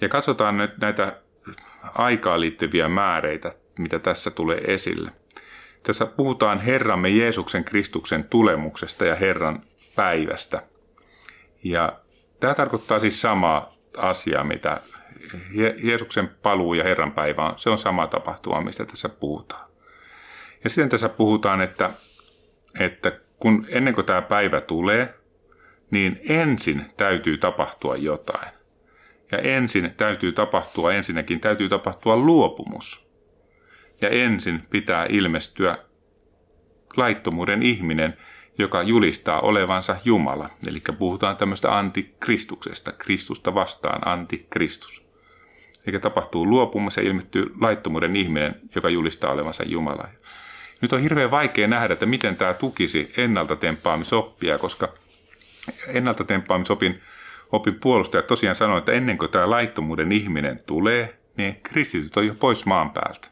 Ja katsotaan nyt näitä aikaan liittyviä määreitä, mitä tässä tulee esille. Tässä puhutaan Herramme Jeesuksen Kristuksen tulemuksesta ja Herran päivästä. Ja tämä tarkoittaa siis samaa asiaa, mitä Jeesuksen paluu ja Herran päivä on. Se on sama tapahtuma, mistä tässä puhutaan. Ja sitten tässä puhutaan, että, että kun ennen kuin tämä päivä tulee, niin ensin täytyy tapahtua jotain. Ja ensin täytyy tapahtua, ensinnäkin täytyy tapahtua luopumus. Ja ensin pitää ilmestyä laittomuuden ihminen, joka julistaa olevansa Jumala. Eli puhutaan tämmöistä antikristuksesta, Kristusta vastaan antikristus. Eli tapahtuu luopumus ja ilmettyy laittomuuden ihminen, joka julistaa olevansa Jumala. Nyt on hirveän vaikea nähdä, että miten tämä tukisi ennalta temppaamisoppia, koska ennalta temppaamisopin opin puolustaja tosiaan sanoi, että ennen kuin tämä laittomuuden ihminen tulee, niin kristityt on jo pois maan päältä.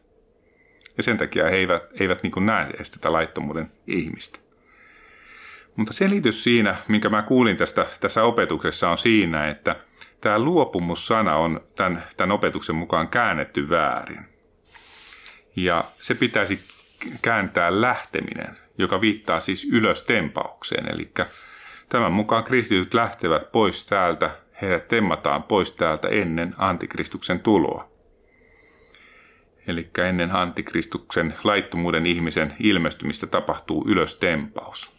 Ja sen takia he eivät, eivät niin näe edes tätä laittomuuden ihmistä. Mutta selitys siinä, minkä mä kuulin tästä, tässä opetuksessa, on siinä, että tämä luopumussana on tämän, tämän opetuksen mukaan käännetty väärin. Ja se pitäisi kääntää lähteminen, joka viittaa siis ylös tempaukseen. Eli tämän mukaan kristityt lähtevät pois täältä, heidät temmataan pois täältä ennen antikristuksen tuloa. Eli ennen antikristuksen laittomuuden ihmisen ilmestymistä tapahtuu ylös tempaus.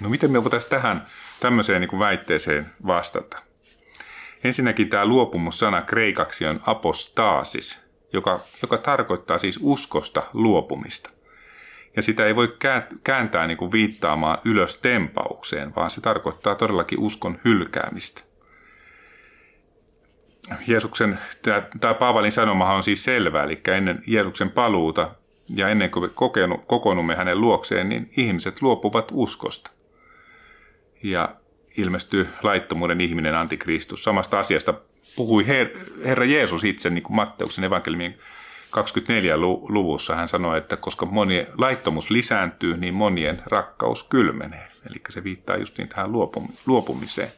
No miten me voitaisiin tähän tämmöiseen niin kuin väitteeseen vastata? Ensinnäkin tämä luopumussana kreikaksi on apostaasis, joka, joka tarkoittaa siis uskosta luopumista. Ja sitä ei voi kääntää niin kuin viittaamaan ylös tempaukseen, vaan se tarkoittaa todellakin uskon hylkäämistä. Jeesuksen, tämä Paavalin sanomahan on siis selvä, eli ennen Jeesuksen paluuta ja ennen kuin me kokoonnumme hänen luokseen, niin ihmiset luopuvat uskosta. Ja ilmestyy laittomuuden ihminen antikristus. Samasta asiasta puhui Her- Herra Jeesus itse, niin kuin Matteuksen evankeliumin 24 luvussa. Hän sanoi, että koska monien laittomuus lisääntyy, niin monien rakkaus kylmenee. Eli se viittaa just niin tähän luopumiseen.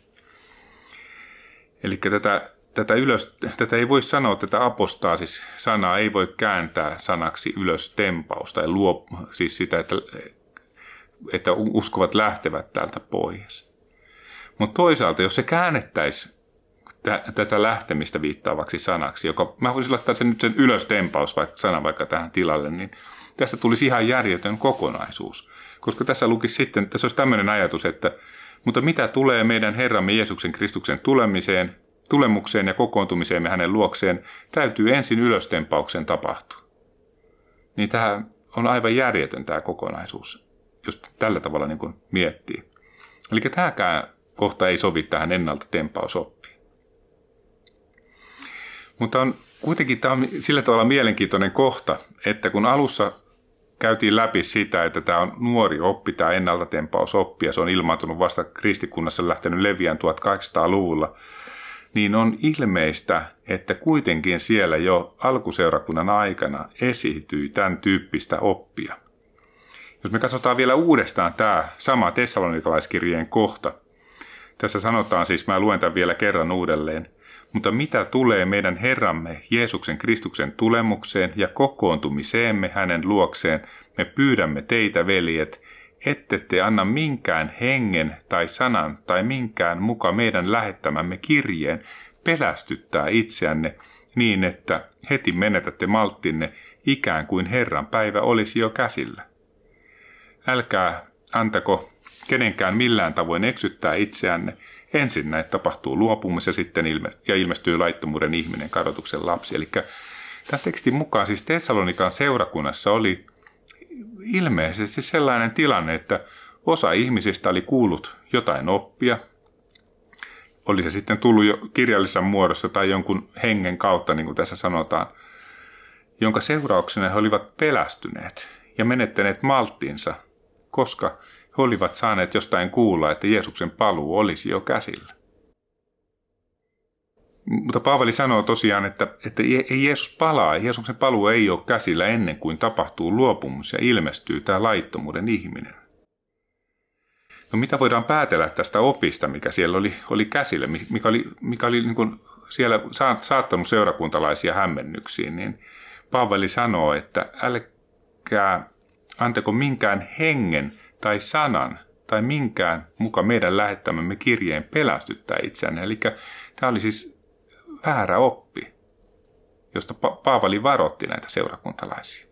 Eli tätä, tätä, ylös, tätä ei voi sanoa, tätä apostaasis-sanaa ei voi kääntää sanaksi ylös tempaus tai luop, siis sitä, että, että uskovat lähtevät täältä pois. Mutta toisaalta, jos se käännettäisiin tätä lähtemistä viittaavaksi sanaksi, joka mä voisin laittaa sen nyt sen ylöstempaus vaikka, sanan vaikka tähän tilalle, niin tästä tulisi ihan järjetön kokonaisuus. Koska tässä lukisi sitten, tässä olisi tämmöinen ajatus, että mutta mitä tulee meidän Herramme Jeesuksen Kristuksen tulemiseen, tulemukseen ja kokoontumiseen hänen luokseen, täytyy ensin ylöstempauksen tapahtua. Niin tähän on aivan järjetön tämä kokonaisuus, jos tällä tavalla niin kuin miettii. Eli tämäkään kohta ei sovi tähän ennalta tempausoppiin. Mutta on, kuitenkin tämä on sillä tavalla mielenkiintoinen kohta, että kun alussa käytiin läpi sitä, että tämä on nuori oppi, tämä ennalta tempausoppi, ja se on ilmaantunut vasta kristikunnassa lähtenyt leviään 1800-luvulla, niin on ilmeistä, että kuitenkin siellä jo alkuseurakunnan aikana esiintyi tämän tyyppistä oppia. Jos me katsotaan vielä uudestaan tämä sama tessalonikalaiskirjeen kohta, tässä sanotaan siis, mä luen tämän vielä kerran uudelleen, mutta mitä tulee meidän Herramme Jeesuksen Kristuksen tulemukseen ja kokoontumiseemme hänen luokseen, me pyydämme teitä, veljet, ette te anna minkään hengen tai sanan tai minkään muka meidän lähettämämme kirjeen pelästyttää itseänne niin, että heti menetätte malttinne ikään kuin Herran päivä olisi jo käsillä. Älkää antako kenenkään millään tavoin eksyttää itseänne, ensin näin tapahtuu luopumus ja sitten ilme, ja ilmestyy laittomuuden ihminen, kadotuksen lapsi. Eli tämän tekstin mukaan siis Tessalonikan seurakunnassa oli ilmeisesti sellainen tilanne, että osa ihmisistä oli kuullut jotain oppia, oli se sitten tullut jo kirjallisessa muodossa tai jonkun hengen kautta, niin kuin tässä sanotaan, jonka seurauksena he olivat pelästyneet ja menettäneet malttinsa, koska he olivat saaneet jostain kuulla, että Jeesuksen paluu olisi jo käsillä. Mutta Paavali sanoo tosiaan, että, että ei Jeesus palaa, Jeesuksen paluu ei ole käsillä ennen kuin tapahtuu luopumus ja ilmestyy tämä laittomuuden ihminen. No mitä voidaan päätellä tästä opista, mikä siellä oli, oli käsillä, mikä oli, mikä oli niin kuin siellä saattanut seurakuntalaisia hämmennyksiin, niin Paavali sanoo, että älkää antako minkään hengen tai sanan tai minkään muka meidän lähettämämme kirjeen pelästyttää itseään. Eli tämä oli siis väärä oppi, josta pa- Paavali varotti näitä seurakuntalaisia.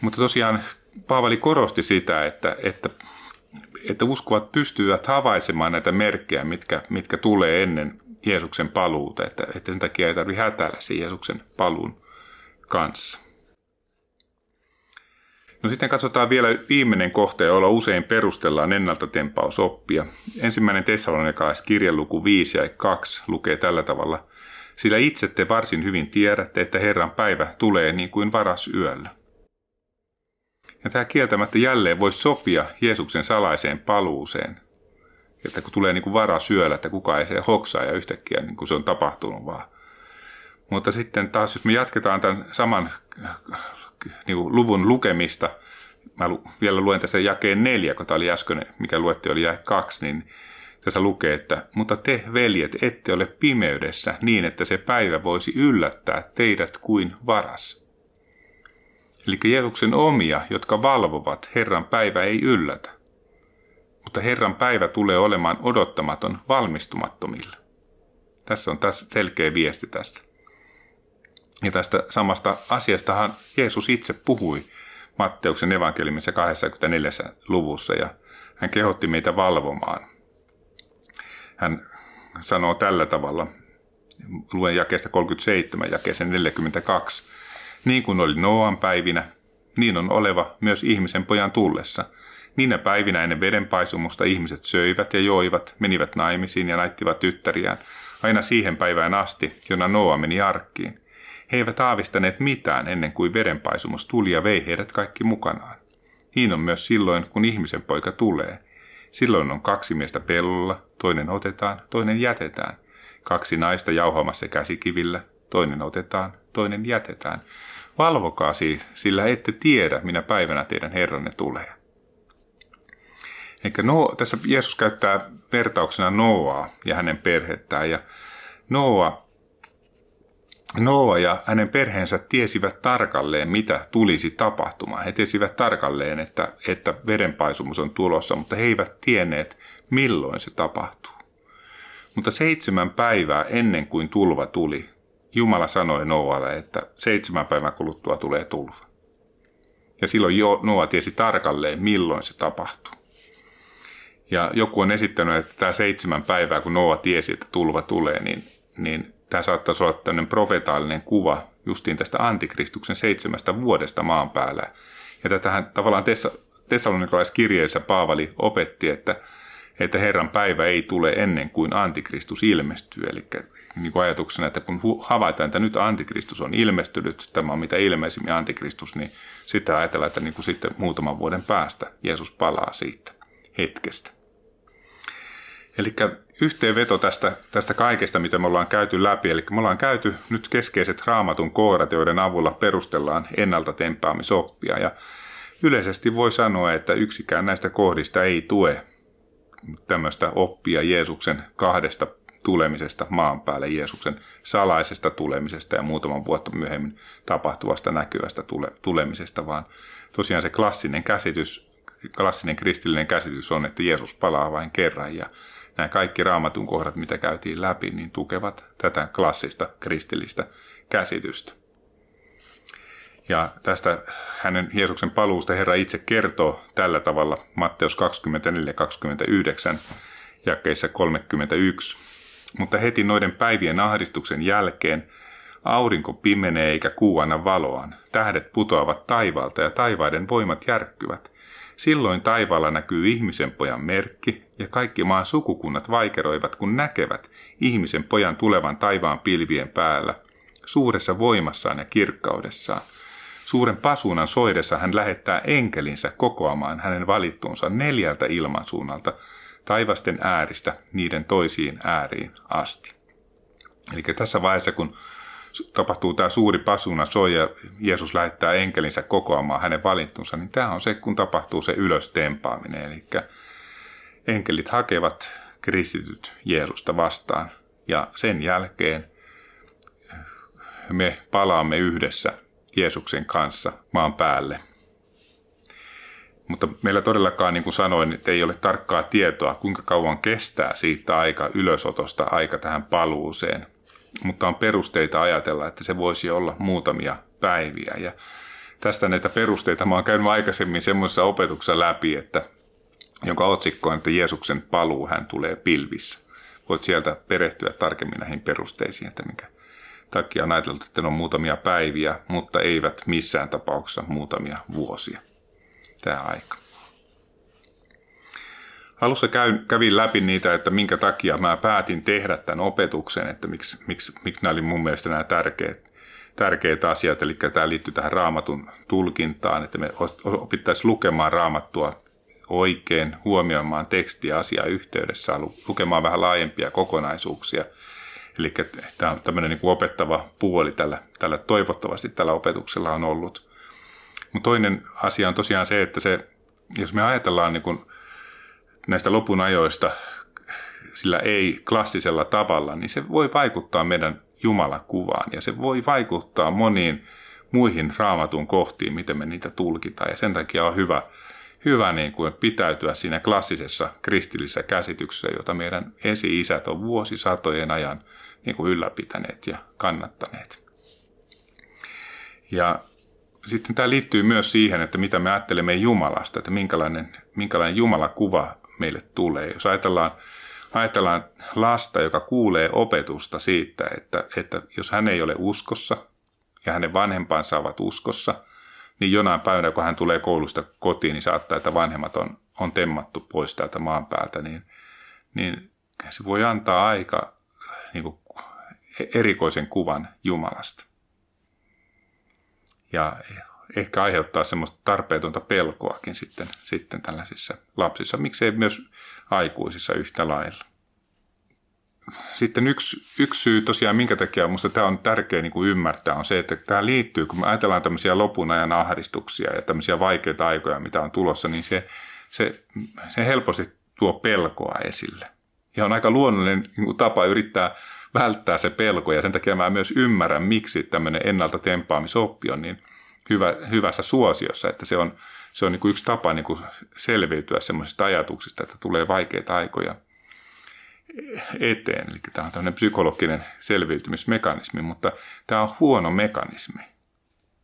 Mutta tosiaan Paavali korosti sitä, että, että, että uskovat pystyvät havaitsemaan näitä merkkejä, mitkä, mitkä tulee ennen Jeesuksen paluuta, että, että sen takia ei tarvitse hätäillä sen Jeesuksen paluun kanssa. No sitten katsotaan vielä viimeinen kohta, jolla usein perustellaan ennaltatempausoppia. Ensimmäinen Tessalonikalais kirjaluku 5 ja 2 lukee tällä tavalla. Sillä itse te varsin hyvin tiedätte, että Herran päivä tulee niin kuin varas yöllä. Ja tämä kieltämättä jälleen voisi sopia Jeesuksen salaiseen paluuseen. Että kun tulee niin kuin varas yöllä, että kuka ei se hoksaa ja yhtäkkiä niin kuin se on tapahtunut vaan. Mutta sitten taas, jos me jatketaan tämän saman niin luvun lukemista, mä lu, vielä luen tässä jakeen neljä, kun tämä oli äsken, mikä luetti oli jae kaksi, niin tässä lukee, että mutta te veljet ette ole pimeydessä niin, että se päivä voisi yllättää teidät kuin varas. Eli Jeesuksen omia, jotka valvovat, Herran päivä ei yllätä. Mutta Herran päivä tulee olemaan odottamaton valmistumattomilla. Tässä on tässä selkeä viesti tästä. Ja tästä samasta asiastahan Jeesus itse puhui Matteuksen evankeliumissa 24. luvussa ja hän kehotti meitä valvomaan. Hän sanoo tällä tavalla, luen jakeesta 37 jakeeseen 42. Niin kuin oli Noan päivinä, niin on oleva myös ihmisen pojan tullessa. Niinä päivinä ennen vedenpaisumusta ihmiset söivät ja joivat, menivät naimisiin ja naittivat tyttäriään, aina siihen päivään asti, jona Noa meni arkkiin. He eivät aavistaneet mitään ennen kuin verenpaisumus tuli ja vei heidät kaikki mukanaan. Niin on myös silloin, kun ihmisen poika tulee. Silloin on kaksi miestä pellolla, toinen otetaan, toinen jätetään. Kaksi naista jauhamassa käsikivillä, toinen otetaan, toinen jätetään. Valvokaa siis, sillä ette tiedä, minä päivänä teidän Herranne tulee. Eikä no, tässä Jeesus käyttää vertauksena Noaa ja hänen perhettään. Ja Noa Noa ja hänen perheensä tiesivät tarkalleen, mitä tulisi tapahtumaan. He tiesivät tarkalleen, että, että verenpaisumus on tulossa, mutta he eivät tienneet, milloin se tapahtuu. Mutta seitsemän päivää ennen kuin tulva tuli, Jumala sanoi Noalle, että seitsemän päivän kuluttua tulee tulva. Ja silloin jo Noa tiesi tarkalleen, milloin se tapahtuu. Ja joku on esittänyt, että tämä seitsemän päivää, kun Noa tiesi, että tulva tulee, niin, niin tämä saattaisi olla tämmöinen profetaalinen kuva justiin tästä antikristuksen seitsemästä vuodesta maan päällä. Ja tätähän tavallaan Tessa, Tessalonikalaiskirjeessä Paavali opetti, että, että Herran päivä ei tule ennen kuin antikristus ilmestyy. Eli niin kuin ajatuksena, että kun havaitaan, että nyt antikristus on ilmestynyt, tämä on mitä ilmeisimmin antikristus, niin sitä ajatellaan, että niin kuin sitten muutaman vuoden päästä Jeesus palaa siitä hetkestä. Eli yhteenveto tästä, tästä kaikesta, mitä me ollaan käyty läpi. Eli me ollaan käyty nyt keskeiset raamatun koorat, joiden avulla perustellaan ennalta tempaamisoppia. Ja yleisesti voi sanoa, että yksikään näistä kohdista ei tue tämmöistä oppia Jeesuksen kahdesta tulemisesta maan päälle, Jeesuksen salaisesta tulemisesta ja muutaman vuotta myöhemmin tapahtuvasta näkyvästä tule- tulemisesta, vaan tosiaan se klassinen käsitys, klassinen kristillinen käsitys on, että Jeesus palaa vain kerran ja nämä kaikki raamatun kohdat, mitä käytiin läpi, niin tukevat tätä klassista kristillistä käsitystä. Ja tästä hänen Jeesuksen paluusta Herra itse kertoo tällä tavalla Matteus 24-29 jakeissa 31. Mutta heti noiden päivien ahdistuksen jälkeen aurinko pimenee eikä kuu anna valoaan. Tähdet putoavat taivaalta ja taivaiden voimat järkkyvät. Silloin taivaalla näkyy ihmisen pojan merkki ja kaikki maan sukukunnat vaikeroivat, kun näkevät ihmisen pojan tulevan taivaan pilvien päällä, suuressa voimassaan ja kirkkaudessaan. Suuren pasuunan soidessa hän lähettää enkelinsä kokoamaan hänen valittuunsa neljältä ilmansuunnalta, taivasten ääristä niiden toisiin ääriin asti. Eli tässä vaiheessa, kun tapahtuu tämä suuri pasuna soi ja Jeesus lähettää enkelinsä kokoamaan hänen valittunsa, niin tämä on se, kun tapahtuu se ylöstempaaminen. Eli enkelit hakevat kristityt Jeesusta vastaan ja sen jälkeen me palaamme yhdessä Jeesuksen kanssa maan päälle. Mutta meillä todellakaan, niin kuin sanoin, että ei ole tarkkaa tietoa, kuinka kauan kestää siitä aika ylösotosta aika tähän paluuseen. Mutta on perusteita ajatella, että se voisi olla muutamia päiviä. Ja tästä näitä perusteita mä oon käynyt aikaisemmin semmoisessa opetuksessa läpi, että jonka otsikko on, että Jeesuksen paluu hän tulee pilvissä. Voit sieltä perehtyä tarkemmin näihin perusteisiin, että minkä takia on ajateltu, että ne on muutamia päiviä, mutta eivät missään tapauksessa muutamia vuosia. Tämä aika. Alussa kävin läpi niitä, että minkä takia mä päätin tehdä tämän opetuksen, että miksi, miksi, miksi nämä oli mun mielestä nämä tärkeät, tärkeät asiat. Eli tämä liittyy tähän raamatun tulkintaan, että me opittaisiin lukemaan raamattua oikein, huomioimaan tekstiä asiaa yhteydessä, lukemaan vähän laajempia kokonaisuuksia – Eli tämä on tämmöinen niin kuin opettava puoli tällä, tällä, toivottavasti tällä opetuksella on ollut. Mutta toinen asia on tosiaan se, että se, jos me ajatellaan niin kuin näistä lopun ajoista sillä ei klassisella tavalla, niin se voi vaikuttaa meidän Jumalakuvaan ja se voi vaikuttaa moniin muihin raamatun kohtiin, miten me niitä tulkitaan. Ja sen takia on hyvä, hyvä niin kuin pitäytyä siinä klassisessa kristillisessä käsityksessä, jota meidän esi-isät on vuosisatojen ajan niin kuin ylläpitäneet ja kannattaneet. Ja sitten tämä liittyy myös siihen, että mitä me ajattelemme Jumalasta, että minkälainen, minkälainen Jumalakuva meille tulee. Jos ajatellaan, ajatellaan lasta, joka kuulee opetusta siitä, että, että jos hän ei ole uskossa ja hänen vanhempansa ovat uskossa, niin jonain päivänä, kun hän tulee koulusta kotiin, niin saattaa, että vanhemmat on, on temmattu pois täältä maan päältä, niin, niin se voi antaa aika niin kuin erikoisen kuvan Jumalasta. Ja ehkä aiheuttaa semmoista tarpeetonta pelkoakin sitten, sitten tällaisissa lapsissa, miksei myös aikuisissa yhtä lailla. Sitten yksi, yksi syy tosiaan, minkä takia minusta tämä on tärkeää niin kuin ymmärtää, on se, että tämä liittyy, kun me ajatellaan tämmöisiä lopun ajan ahdistuksia ja tämmöisiä vaikeita aikoja, mitä on tulossa, niin se, se, se helposti tuo pelkoa esille. Ja on aika luonnollinen niin kuin tapa yrittää välttää se pelko ja sen takia mä myös ymmärrän, miksi tämmöinen ennalta tempaamisoppi on niin hyvä, hyvässä suosiossa, että se on, se on niin kuin yksi tapa niin kuin selviytyä semmoisista ajatuksista, että tulee vaikeita aikoja eteen. Eli tämä on tämmöinen psykologinen selviytymismekanismi, mutta tämä on huono mekanismi,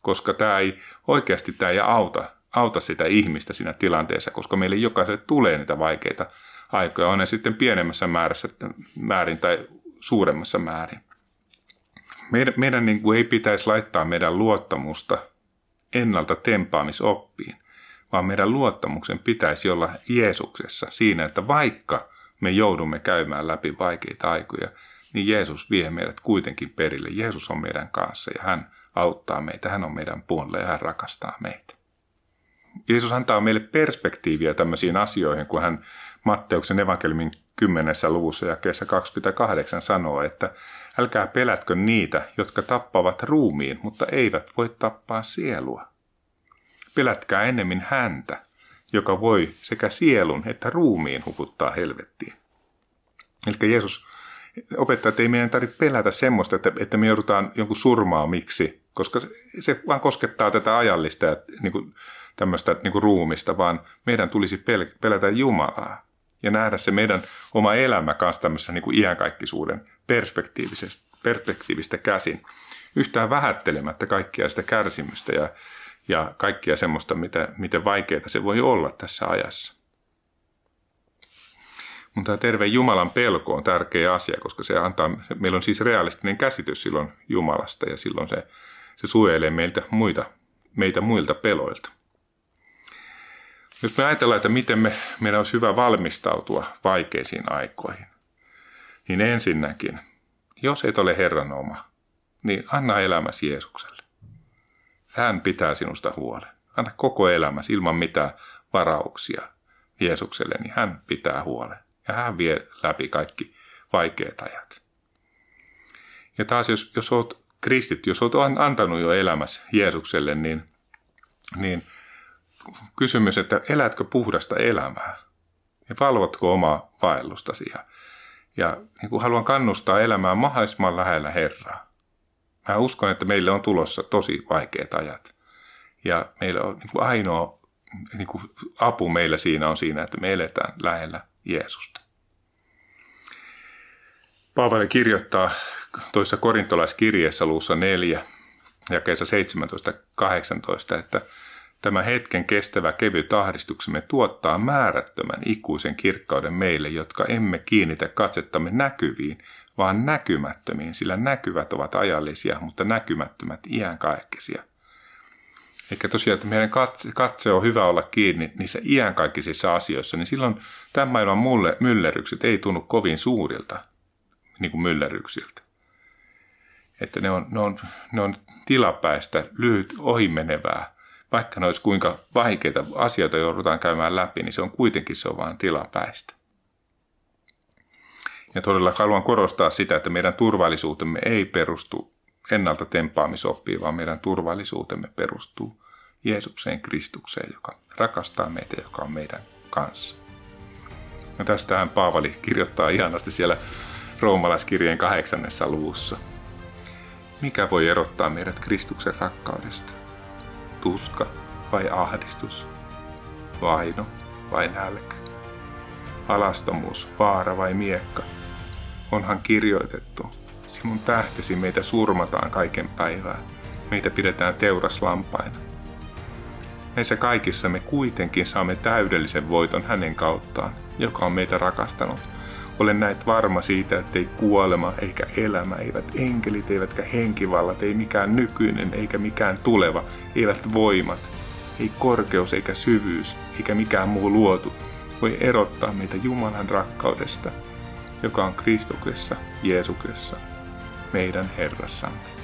koska tämä ei oikeasti tämä ei auta, auta sitä ihmistä siinä tilanteessa, koska meille jokaiselle tulee niitä vaikeita aikoja, on ne sitten pienemmässä määrässä, määrin tai suuremmassa määrin. Meidän, meidän niin kuin ei pitäisi laittaa meidän luottamusta ennalta tempaamisoppiin, vaan meidän luottamuksen pitäisi olla Jeesuksessa siinä, että vaikka me joudumme käymään läpi vaikeita aikoja, niin Jeesus vie meidät kuitenkin perille. Jeesus on meidän kanssa ja hän auttaa meitä, hän on meidän puolella ja hän rakastaa meitä. Jeesus antaa meille perspektiiviä tämmöisiin asioihin, kun hän Matteuksen evankeliumin 10. luvussa jakeessa 28 sanoo, että älkää pelätkö niitä, jotka tappavat ruumiin, mutta eivät voi tappaa sielua. Pelätkää ennemmin häntä, joka voi sekä sielun että ruumiin hukuttaa helvettiin. Eli Jeesus opettaa, että ei meidän tarvitse pelätä semmoista, että, että me joudutaan jonkun surmaa miksi, koska se vaan koskettaa tätä ajallista ja niin kuin, tämmöistä niin kuin ruumista, vaan meidän tulisi pelätä Jumalaa ja nähdä se meidän oma elämä kanssa tämmöisessä niin kuin iänkaikkisuuden perspektiivistä, perspektiivistä käsin. yhtään vähättelemättä kaikkia sitä kärsimystä ja, ja kaikkia semmoista, mitä, miten vaikeaa se voi olla tässä ajassa. Mutta tämä terve Jumalan pelko on tärkeä asia, koska se antaa, meillä on siis realistinen käsitys silloin Jumalasta ja silloin se, se suojelee meiltä muita, meitä muilta peloilta. Jos me ajatellaan, että miten me, meidän olisi hyvä valmistautua vaikeisiin aikoihin, niin ensinnäkin, jos et ole Herran oma, niin anna elämäsi Jeesukselle. Hän pitää sinusta huolen. Anna koko elämäsi ilman mitään varauksia Jeesukselle, niin hän pitää huolen. Ja hän vie läpi kaikki vaikeat ajat. Ja taas jos, jos olet kristit, jos olet antanut jo elämässä Jeesukselle, niin, niin kysymys, että elätkö puhdasta elämää? Ja valvotko omaa vaellustasi? Ja, ja niin kuin haluan kannustaa elämään mahdollisimman lähellä Herraa. Mä uskon, että meille on tulossa tosi vaikeat ajat. Ja meillä on niin kuin ainoa niin kuin apu meillä siinä on siinä, että me eletään lähellä Jeesusta. Paavali kirjoittaa toisessa korintolaiskirjeessä luussa 4 ja kesä 17-18, että tämä hetken kestävä kevyt ahdistuksemme tuottaa määrättömän ikuisen kirkkauden meille, jotka emme kiinnitä katsettamme näkyviin, vaan näkymättömiin, sillä näkyvät ovat ajallisia, mutta näkymättömät iänkaikkeisia – Eikä tosiaan, että meidän katse, katse on hyvä olla kiinni niissä iänkaikkeisissa asioissa, niin silloin tämän maailman mulle, myllerrykset ei tunnu kovin suurilta, niin kuin myllerryksiltä. Että ne on, ne on, ne on tilapäistä, lyhyt, ohimenevää. Vaikka ne olisi kuinka vaikeita asioita joudutaan käymään läpi, niin se on kuitenkin se on vain tilapäistä. Ja todella haluan korostaa sitä, että meidän turvallisuutemme ei perustu ennalta tempaamisoppiin, vaan meidän turvallisuutemme perustuu Jeesukseen Kristukseen, joka rakastaa meitä, joka on meidän kanssa. Ja tästähän Paavali kirjoittaa ihanasti siellä roomalaiskirjeen kahdeksannessa luvussa. Mikä voi erottaa meidät Kristuksen rakkaudesta? Tuska vai ahdistus? Vaino vai nälkä? Alastomuus, vaara vai miekka? Onhan kirjoitettu, Sinun tähtesi meitä surmataan kaiken päivää. Meitä pidetään teuraslampaina. Näissä kaikissa me kuitenkin saamme täydellisen voiton hänen kauttaan, joka on meitä rakastanut. Olen näet varma siitä, ettei kuolema eikä elämä, eivät enkelit eivätkä henkivallat, ei mikään nykyinen eikä mikään tuleva, eivät voimat, ei korkeus eikä syvyys eikä mikään muu luotu voi erottaa meitä Jumalan rakkaudesta, joka on Kristuksessa, Jeesuksessa, meidän Herrassamme.